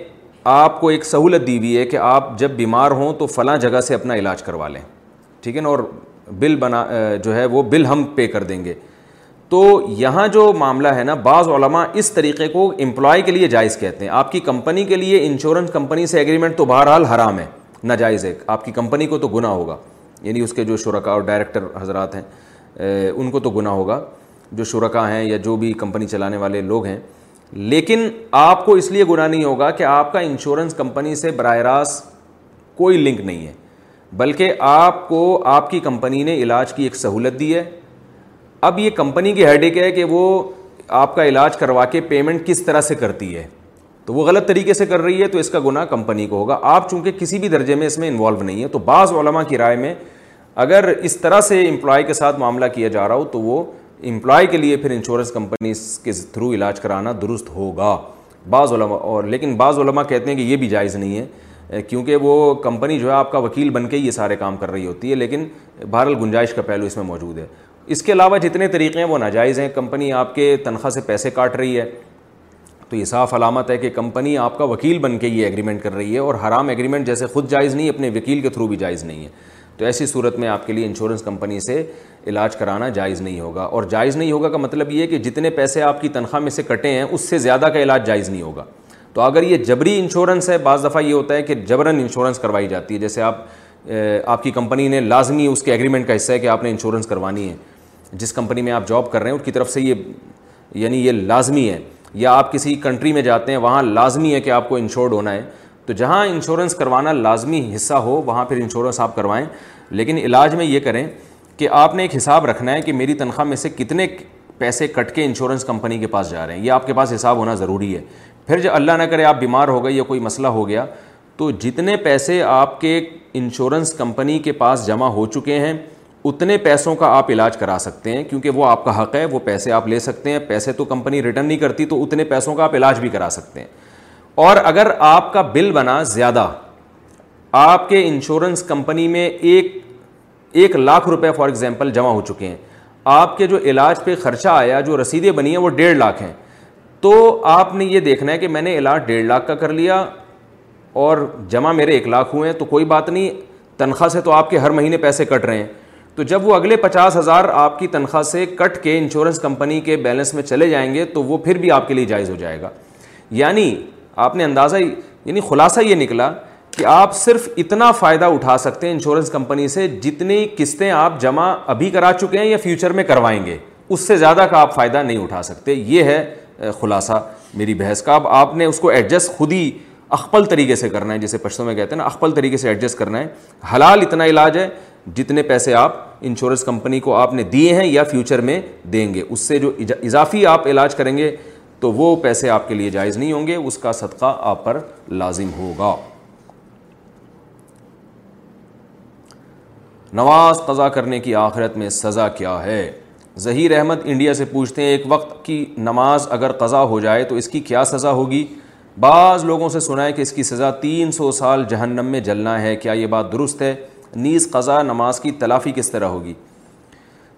آپ کو ایک سہولت دی ہوئی ہے کہ آپ جب بیمار ہوں تو فلاں جگہ سے اپنا علاج کروا لیں ٹھیک ہے نا اور بل بنا جو ہے وہ بل ہم پے کر دیں گے تو یہاں جو معاملہ ہے نا بعض علماء اس طریقے کو امپلائی کے لیے جائز کہتے ہیں آپ کی کمپنی کے لیے انشورنس کمپنی سے ایگریمنٹ تو بہرحال حرام ہے ناجائز ایک آپ کی کمپنی کو تو گناہ ہوگا یعنی اس کے جو شرکا اور ڈائریکٹر حضرات ہیں ان کو تو گناہ ہوگا جو شرکا ہیں یا جو بھی کمپنی چلانے والے لوگ ہیں لیکن آپ کو اس لیے گناہ نہیں ہوگا کہ آپ کا انشورنس کمپنی سے براہ راست کوئی لنک نہیں ہے بلکہ آپ کو آپ کی کمپنی نے علاج کی ایک سہولت دی ہے اب یہ کمپنی کی ہیڈک ہے کہ وہ آپ کا علاج کروا کے پیمنٹ کس طرح سے کرتی ہے تو وہ غلط طریقے سے کر رہی ہے تو اس کا گناہ کمپنی کو ہوگا آپ چونکہ کسی بھی درجے میں اس میں انوالو نہیں ہے تو بعض علماء کی رائے میں اگر اس طرح سے امپلائی کے ساتھ معاملہ کیا جا رہا ہو تو وہ امپلائی کے لیے پھر انشورنس کمپنیز کے تھرو علاج کرانا درست ہوگا بعض علماء اور لیکن بعض علماء کہتے ہیں کہ یہ بھی جائز نہیں ہے کیونکہ وہ کمپنی جو ہے آپ کا وکیل بن کے یہ سارے کام کر رہی ہوتی ہے لیکن بہرحال گنجائش کا پہلو اس میں موجود ہے اس کے علاوہ جتنے طریقے ہیں وہ ناجائز ہیں کمپنی آپ کے تنخواہ سے پیسے کاٹ رہی ہے تو یہ صاف علامت ہے کہ کمپنی آپ کا وکیل بن کے یہ ایگریمنٹ کر رہی ہے اور حرام ایگریمنٹ جیسے خود جائز نہیں اپنے وکیل کے تھرو بھی جائز نہیں ہے تو ایسی صورت میں آپ کے لیے انشورنس کمپنی سے علاج کرانا جائز نہیں ہوگا اور جائز نہیں ہوگا کا مطلب یہ ہے کہ جتنے پیسے آپ کی تنخواہ میں سے کٹے ہیں اس سے زیادہ کا علاج جائز نہیں ہوگا تو اگر یہ جبری انشورنس ہے بعض دفعہ یہ ہوتا ہے کہ جبرن انشورنس کروائی جاتی ہے جیسے آپ آپ کی کمپنی نے لازمی اس کے ایگریمنٹ کا حصہ ہے کہ آپ نے انشورنس کروانی ہے جس کمپنی میں آپ جاب کر رہے ہیں ان کی طرف سے یہ یعنی یہ لازمی ہے یا آپ کسی کنٹری میں جاتے ہیں وہاں لازمی ہے کہ آپ کو انشورڈ ہونا ہے تو جہاں انشورنس کروانا لازمی حصہ ہو وہاں پھر انشورنس آپ کروائیں لیکن علاج میں یہ کریں کہ آپ نے ایک حساب رکھنا ہے کہ میری تنخواہ میں سے کتنے پیسے کٹ کے انشورنس کمپنی کے پاس جا رہے ہیں یہ آپ کے پاس حساب ہونا ضروری ہے پھر جب اللہ نہ کرے آپ بیمار ہو گئے یا کوئی مسئلہ ہو گیا تو جتنے پیسے آپ کے انشورنس کمپنی کے پاس جمع ہو چکے ہیں اتنے پیسوں کا آپ علاج کرا سکتے ہیں کیونکہ وہ آپ کا حق ہے وہ پیسے آپ لے سکتے ہیں پیسے تو کمپنی ریٹرن نہیں کرتی تو اتنے پیسوں کا آپ علاج بھی کرا سکتے ہیں اور اگر آپ کا بل بنا زیادہ آپ کے انشورنس کمپنی میں ایک ایک لاکھ روپے فار ایگزامپل جمع ہو چکے ہیں آپ کے جو علاج پہ خرچہ آیا جو رسیدیں بنی ہیں وہ ڈیڑھ لاکھ ہیں تو آپ نے یہ دیکھنا ہے کہ میں نے علاج ڈیڑھ لاکھ کا کر لیا اور جمع میرے ایک لاکھ ہوئے ہیں تو کوئی بات نہیں تنخواہ سے تو آپ کے ہر مہینے پیسے کٹ رہے ہیں تو جب وہ اگلے پچاس ہزار آپ کی تنخواہ سے کٹ کے انشورنس کمپنی کے بیلنس میں چلے جائیں گے تو وہ پھر بھی آپ کے لیے جائز ہو جائے گا یعنی آپ نے اندازہ یعنی خلاصہ یہ نکلا کہ آپ صرف اتنا فائدہ اٹھا سکتے ہیں انشورنس کمپنی سے جتنی قسطیں آپ جمع ابھی کرا چکے ہیں یا فیوچر میں کروائیں گے اس سے زیادہ کا آپ فائدہ نہیں اٹھا سکتے یہ ہے خلاصہ میری بحث کا اب آپ نے اس کو ایڈجسٹ خود ہی اخپل طریقے سے کرنا ہے جسے پشتوں میں کہتے ہیں نا اخپل طریقے سے ایڈجسٹ کرنا ہے حلال اتنا علاج ہے جتنے پیسے آپ انشورنس کمپنی کو آپ نے دیے ہیں یا فیوچر میں دیں گے اس سے جو اضافی آپ علاج کریں گے تو وہ پیسے آپ کے لیے جائز نہیں ہوں گے اس کا صدقہ آپ پر لازم ہوگا نماز قضا کرنے کی آخرت میں سزا کیا ہے ظہیر احمد انڈیا سے پوچھتے ہیں ایک وقت کی نماز اگر قضا ہو جائے تو اس کی کیا سزا ہوگی بعض لوگوں سے سنا ہے کہ اس کی سزا تین سو سال جہنم میں جلنا ہے کیا یہ بات درست ہے نیز قضا نماز کی تلافی کس طرح ہوگی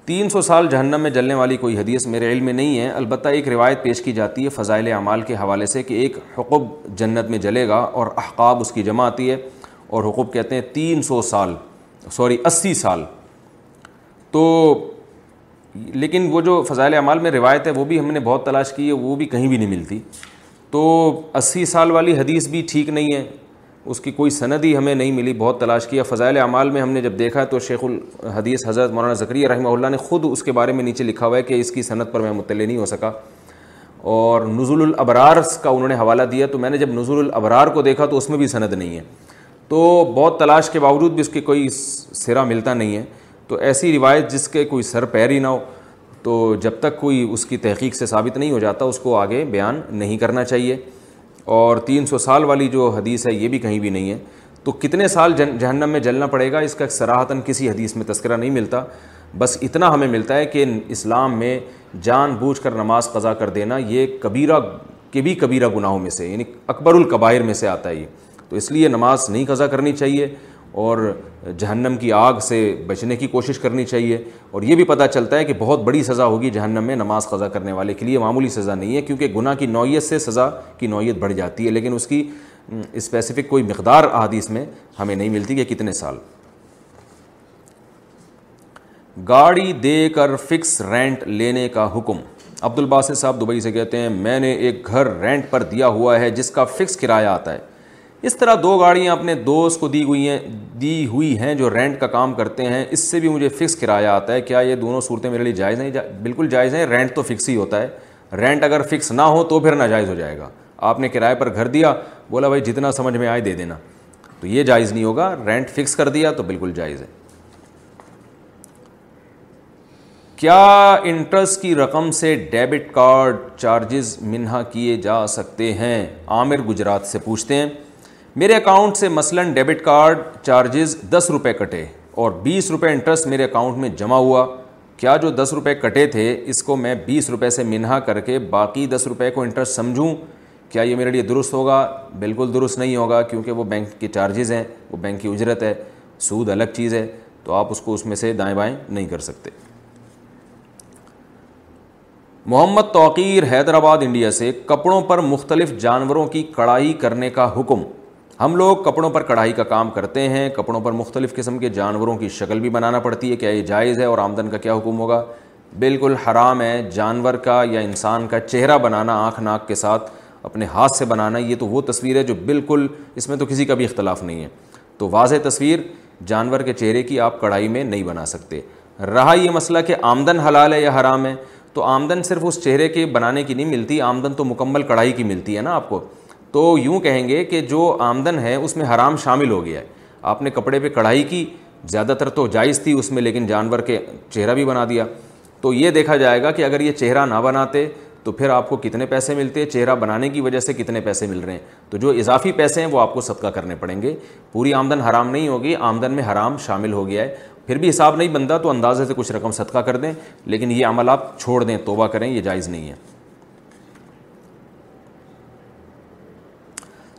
تین سو سال جہنم میں جلنے والی کوئی حدیث میرے علم میں نہیں ہے البتہ ایک روایت پیش کی جاتی ہے فضائل اعمال کے حوالے سے کہ ایک حقوب جنت میں جلے گا اور احقاب اس کی جمع آتی ہے اور حقوب کہتے ہیں تین سو سال سوری اسی سال تو لیکن وہ جو فضائل اعمال میں روایت ہے وہ بھی ہم نے بہت تلاش کی ہے وہ بھی کہیں بھی نہیں ملتی تو اسی سال والی حدیث بھی ٹھیک نہیں ہے اس کی کوئی سند ہی ہمیں نہیں ملی بہت تلاش کیا فضائل اعمال میں ہم نے جب دیکھا تو شیخ الحدیث حضرت مولانا ذکریہ رحمہ اللہ نے خود اس کے بارے میں نیچے لکھا ہوا ہے کہ اس کی صنعت پر میں مطلع نہیں ہو سکا اور نزول الابرار کا انہوں نے حوالہ دیا تو میں نے جب نزول الابرار کو دیکھا تو اس میں بھی سند نہیں ہے تو بہت تلاش کے باوجود بھی اس کے کوئی سرا ملتا نہیں ہے تو ایسی روایت جس کے کوئی سر پیر ہی نہ ہو تو جب تک کوئی اس کی تحقیق سے ثابت نہیں ہو جاتا اس کو آگے بیان نہیں کرنا چاہیے اور تین سو سال والی جو حدیث ہے یہ بھی کہیں بھی نہیں ہے تو کتنے سال جہنم میں جلنا پڑے گا اس کا سراہتاً کسی حدیث میں تذکرہ نہیں ملتا بس اتنا ہمیں ملتا ہے کہ اسلام میں جان بوجھ کر نماز قضا کر دینا یہ کبیرہ کے بھی کبیرہ گناہوں میں سے یعنی اکبر القبائر میں سے آتا ہے یہ تو اس لیے نماز نہیں قضا کرنی چاہیے اور جہنم کی آگ سے بچنے کی کوشش کرنی چاہیے اور یہ بھی پتا چلتا ہے کہ بہت بڑی سزا ہوگی جہنم میں نماز قضا کرنے والے کے لیے معمولی سزا نہیں ہے کیونکہ گناہ کی نوعیت سے سزا کی نوعیت بڑھ جاتی ہے لیکن اس کی اسپیسیفک کوئی مقدار احادیث میں ہمیں نہیں ملتی کہ کتنے سال گاڑی دے کر فکس رینٹ لینے کا حکم عبد الباسط صاحب دبئی سے کہتے ہیں میں نے ایک گھر رینٹ پر دیا ہوا ہے جس کا فکس کرایہ آتا ہے اس طرح دو گاڑیاں اپنے دوست کو دی ہوئی ہیں دی ہوئی ہیں جو رینٹ کا کام کرتے ہیں اس سے بھی مجھے فکس کرایہ آتا ہے کیا یہ دونوں صورتیں میرے لیے جائز نہیں بالکل جائز ہیں رینٹ تو فکس ہی ہوتا ہے رینٹ اگر فکس نہ ہو تو پھر ناجائز ہو جائے گا آپ نے کرائے پر گھر دیا بولا بھائی جتنا سمجھ میں آئے دے دینا تو یہ جائز نہیں ہوگا رینٹ فکس کر دیا تو بالکل جائز ہے کیا انٹرسٹ کی رقم سے ڈیبٹ کارڈ چارجز منہا کیے جا سکتے ہیں عامر گجرات سے پوچھتے ہیں میرے اکاؤنٹ سے مثلاً ڈیبٹ کارڈ چارجز دس روپے کٹے اور بیس روپے انٹرسٹ میرے اکاؤنٹ میں جمع ہوا کیا جو دس روپے کٹے تھے اس کو میں بیس روپے سے منہا کر کے باقی دس روپے کو انٹرسٹ سمجھوں کیا یہ میرے لیے درست ہوگا بالکل درست نہیں ہوگا کیونکہ وہ بینک کے چارجز ہیں وہ بینک کی اجرت ہے سود الگ چیز ہے تو آپ اس کو اس میں سے دائیں بائیں نہیں کر سکتے محمد توقیر حیدرآباد انڈیا سے کپڑوں پر مختلف جانوروں کی کڑائی کرنے کا حکم ہم لوگ کپڑوں پر کڑھائی کا کام کرتے ہیں کپڑوں پر مختلف قسم کے جانوروں کی شکل بھی بنانا پڑتی ہے کیا یہ جائز ہے اور آمدن کا کیا حکم ہوگا بالکل حرام ہے جانور کا یا انسان کا چہرہ بنانا آنکھ ناک کے ساتھ اپنے ہاتھ سے بنانا یہ تو وہ تصویر ہے جو بالکل اس میں تو کسی کا بھی اختلاف نہیں ہے تو واضح تصویر جانور کے چہرے کی آپ کڑھائی میں نہیں بنا سکتے رہا یہ مسئلہ کہ آمدن حلال ہے یا حرام ہے تو آمدن صرف اس چہرے کے بنانے کی نہیں ملتی آمدن تو مکمل کڑھائی کی ملتی ہے نا آپ کو تو یوں کہیں گے کہ جو آمدن ہے اس میں حرام شامل ہو گیا ہے آپ نے کپڑے پہ کڑھائی کی زیادہ تر تو جائز تھی اس میں لیکن جانور کے چہرہ بھی بنا دیا تو یہ دیکھا جائے گا کہ اگر یہ چہرہ نہ بناتے تو پھر آپ کو کتنے پیسے ملتے چہرہ بنانے کی وجہ سے کتنے پیسے مل رہے ہیں تو جو اضافی پیسے ہیں وہ آپ کو صدقہ کرنے پڑیں گے پوری آمدن حرام نہیں ہوگی آمدن میں حرام شامل ہو گیا ہے پھر بھی حساب نہیں بنتا تو اندازے سے کچھ رقم صدقہ کر دیں لیکن یہ عمل آپ چھوڑ دیں توبہ کریں یہ جائز نہیں ہے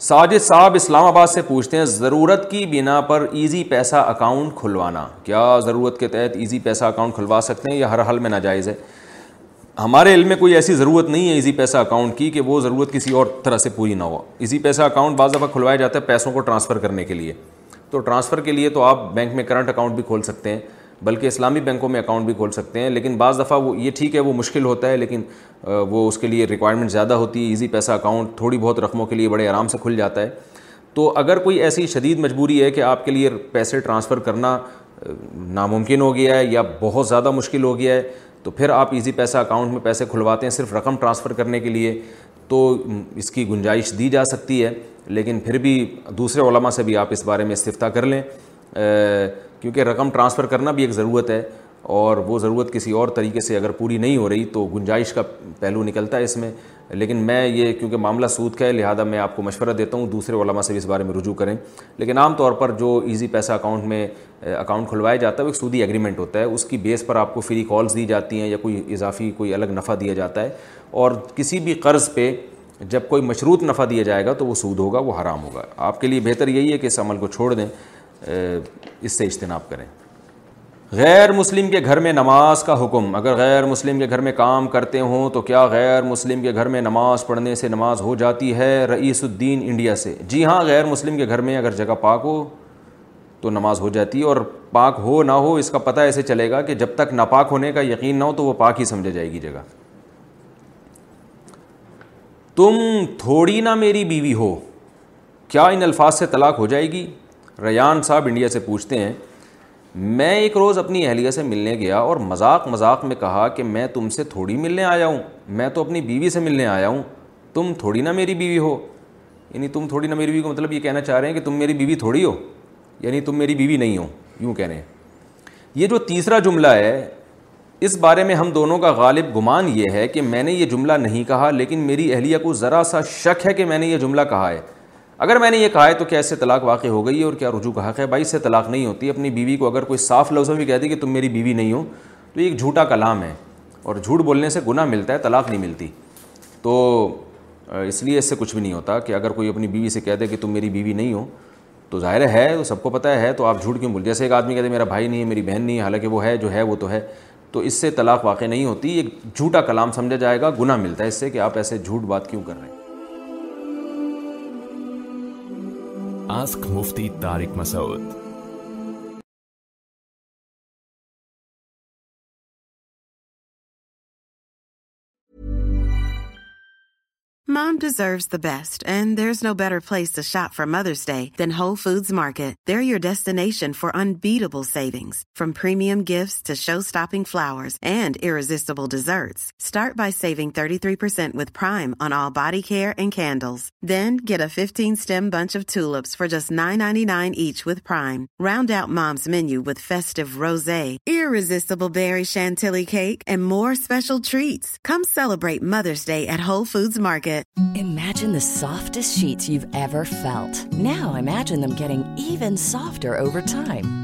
ساجد صاحب اسلام آباد سے پوچھتے ہیں ضرورت کی بنا پر ایزی پیسہ اکاؤنٹ کھلوانا کیا ضرورت کے تحت ایزی پیسہ اکاؤنٹ کھلوا سکتے ہیں یا ہر حل میں ناجائز ہے ہمارے علم میں کوئی ایسی ضرورت نہیں ہے ایزی پیسہ اکاؤنٹ کی کہ وہ ضرورت کسی اور طرح سے پوری نہ ہو ایزی پیسہ اکاؤنٹ بعض دفعہ کھلوایا جاتا ہے پیسوں کو ٹرانسفر کرنے کے لیے تو ٹرانسفر کے لیے تو آپ بینک میں کرنٹ اکاؤنٹ بھی کھول سکتے ہیں بلکہ اسلامی بینکوں میں اکاؤنٹ بھی کھول سکتے ہیں لیکن بعض دفعہ وہ یہ ٹھیک ہے وہ مشکل ہوتا ہے لیکن وہ اس کے لیے ریکوائرمنٹ زیادہ ہوتی ہے ایزی پیسہ اکاؤنٹ تھوڑی بہت رقموں کے لیے بڑے آرام سے کھل جاتا ہے تو اگر کوئی ایسی شدید مجبوری ہے کہ آپ کے لیے پیسے ٹرانسفر کرنا ناممکن ہو گیا ہے یا بہت زیادہ مشکل ہو گیا ہے تو پھر آپ ایزی پیسہ اکاؤنٹ میں پیسے کھلواتے ہیں صرف رقم ٹرانسفر کرنے کے لیے تو اس کی گنجائش دی جا سکتی ہے لیکن پھر بھی دوسرے علماء سے بھی آپ اس بارے میں استفتہ کر لیں کیونکہ رقم ٹرانسفر کرنا بھی ایک ضرورت ہے اور وہ ضرورت کسی اور طریقے سے اگر پوری نہیں ہو رہی تو گنجائش کا پہلو نکلتا ہے اس میں لیکن میں یہ کیونکہ معاملہ سود کا ہے لہٰذا میں آپ کو مشورہ دیتا ہوں دوسرے علماء سے بھی اس بارے میں رجوع کریں لیکن عام طور پر جو ایزی پیسہ اکاؤنٹ میں اکاؤنٹ کھلوایا جاتا ہے وہ ایک سودی ایگریمنٹ ہوتا ہے اس کی بیس پر آپ کو فری کالز دی جاتی ہیں یا کوئی اضافی کوئی الگ نفع دیا جاتا ہے اور کسی بھی قرض پہ جب کوئی مشروط نفع دیا جائے گا تو وہ سود ہوگا وہ حرام ہوگا آپ کے لیے بہتر یہی ہے کہ اس عمل کو چھوڑ دیں اس سے اجتناب کریں غیر مسلم کے گھر میں نماز کا حکم اگر غیر مسلم کے گھر میں کام کرتے ہوں تو کیا غیر مسلم کے گھر میں نماز پڑھنے سے نماز ہو جاتی ہے رئیس الدین انڈیا سے جی ہاں غیر مسلم کے گھر میں اگر جگہ پاک ہو تو نماز ہو جاتی ہے اور پاک ہو نہ ہو اس کا پتہ ایسے چلے گا کہ جب تک ناپاک ہونے کا یقین نہ ہو تو وہ پاک ہی سمجھا جائے گی جگہ تم تھوڑی نہ میری بیوی ہو کیا ان الفاظ سے طلاق ہو جائے گی ریان صاحب انڈیا سے پوچھتے ہیں میں ایک روز اپنی اہلیہ سے ملنے گیا اور مذاق مذاق میں کہا کہ میں تم سے تھوڑی ملنے آیا ہوں میں تو اپنی بیوی سے ملنے آیا ہوں تم تھوڑی نہ میری بیوی ہو یعنی تم تھوڑی نہ میری بیوی کو مطلب یہ کہنا چاہ رہے ہیں کہ تم میری بیوی تھوڑی ہو یعنی تم میری بیوی نہیں ہو یوں کہہ رہے ہیں یہ جو تیسرا جملہ ہے اس بارے میں ہم دونوں کا غالب گمان یہ ہے کہ میں نے یہ جملہ نہیں کہا لیکن میری اہلیہ کو ذرا سا شک ہے کہ میں نے یہ جملہ کہا ہے اگر میں نے یہ کہا ہے تو کیا اس سے طلاق واقع ہو گئی ہے اور کیا رجوع کا حق ہے بھائی اس سے طلاق نہیں ہوتی اپنی بیوی کو اگر کوئی صاف لفظوں بھی دی کہ تم میری بیوی نہیں ہو تو یہ ایک جھوٹا کلام ہے اور جھوٹ بولنے سے گناہ ملتا ہے طلاق نہیں ملتی تو اس لیے اس سے کچھ بھی نہیں ہوتا کہ اگر کوئی اپنی بیوی سے کہہ دے کہ تم میری بیوی نہیں ہو تو ظاہر ہے تو سب کو پتہ ہے تو آپ جھوٹ کیوں بول جیسے ایک آدمی کہتے میرا بھائی نہیں ہے میری بہن نہیں ہے حالانکہ وہ ہے جو ہے وہ تو ہے تو اس سے طلاق واقع نہیں ہوتی ایک جھوٹا کلام سمجھا جائے گا گناہ ملتا ہے اس سے کہ آپ ایسے جھوٹ بات کیوں کر رہے ہیں ask Mufti Tariq Masood mom deserves the best and there is no better place to shop for mothers day than foods market there are you destination for flowers and gifting desserts start by saving Prime on our candles then tulips for just nine each Prime round more special imagine soft sheet you ever felt now imagining even softer over time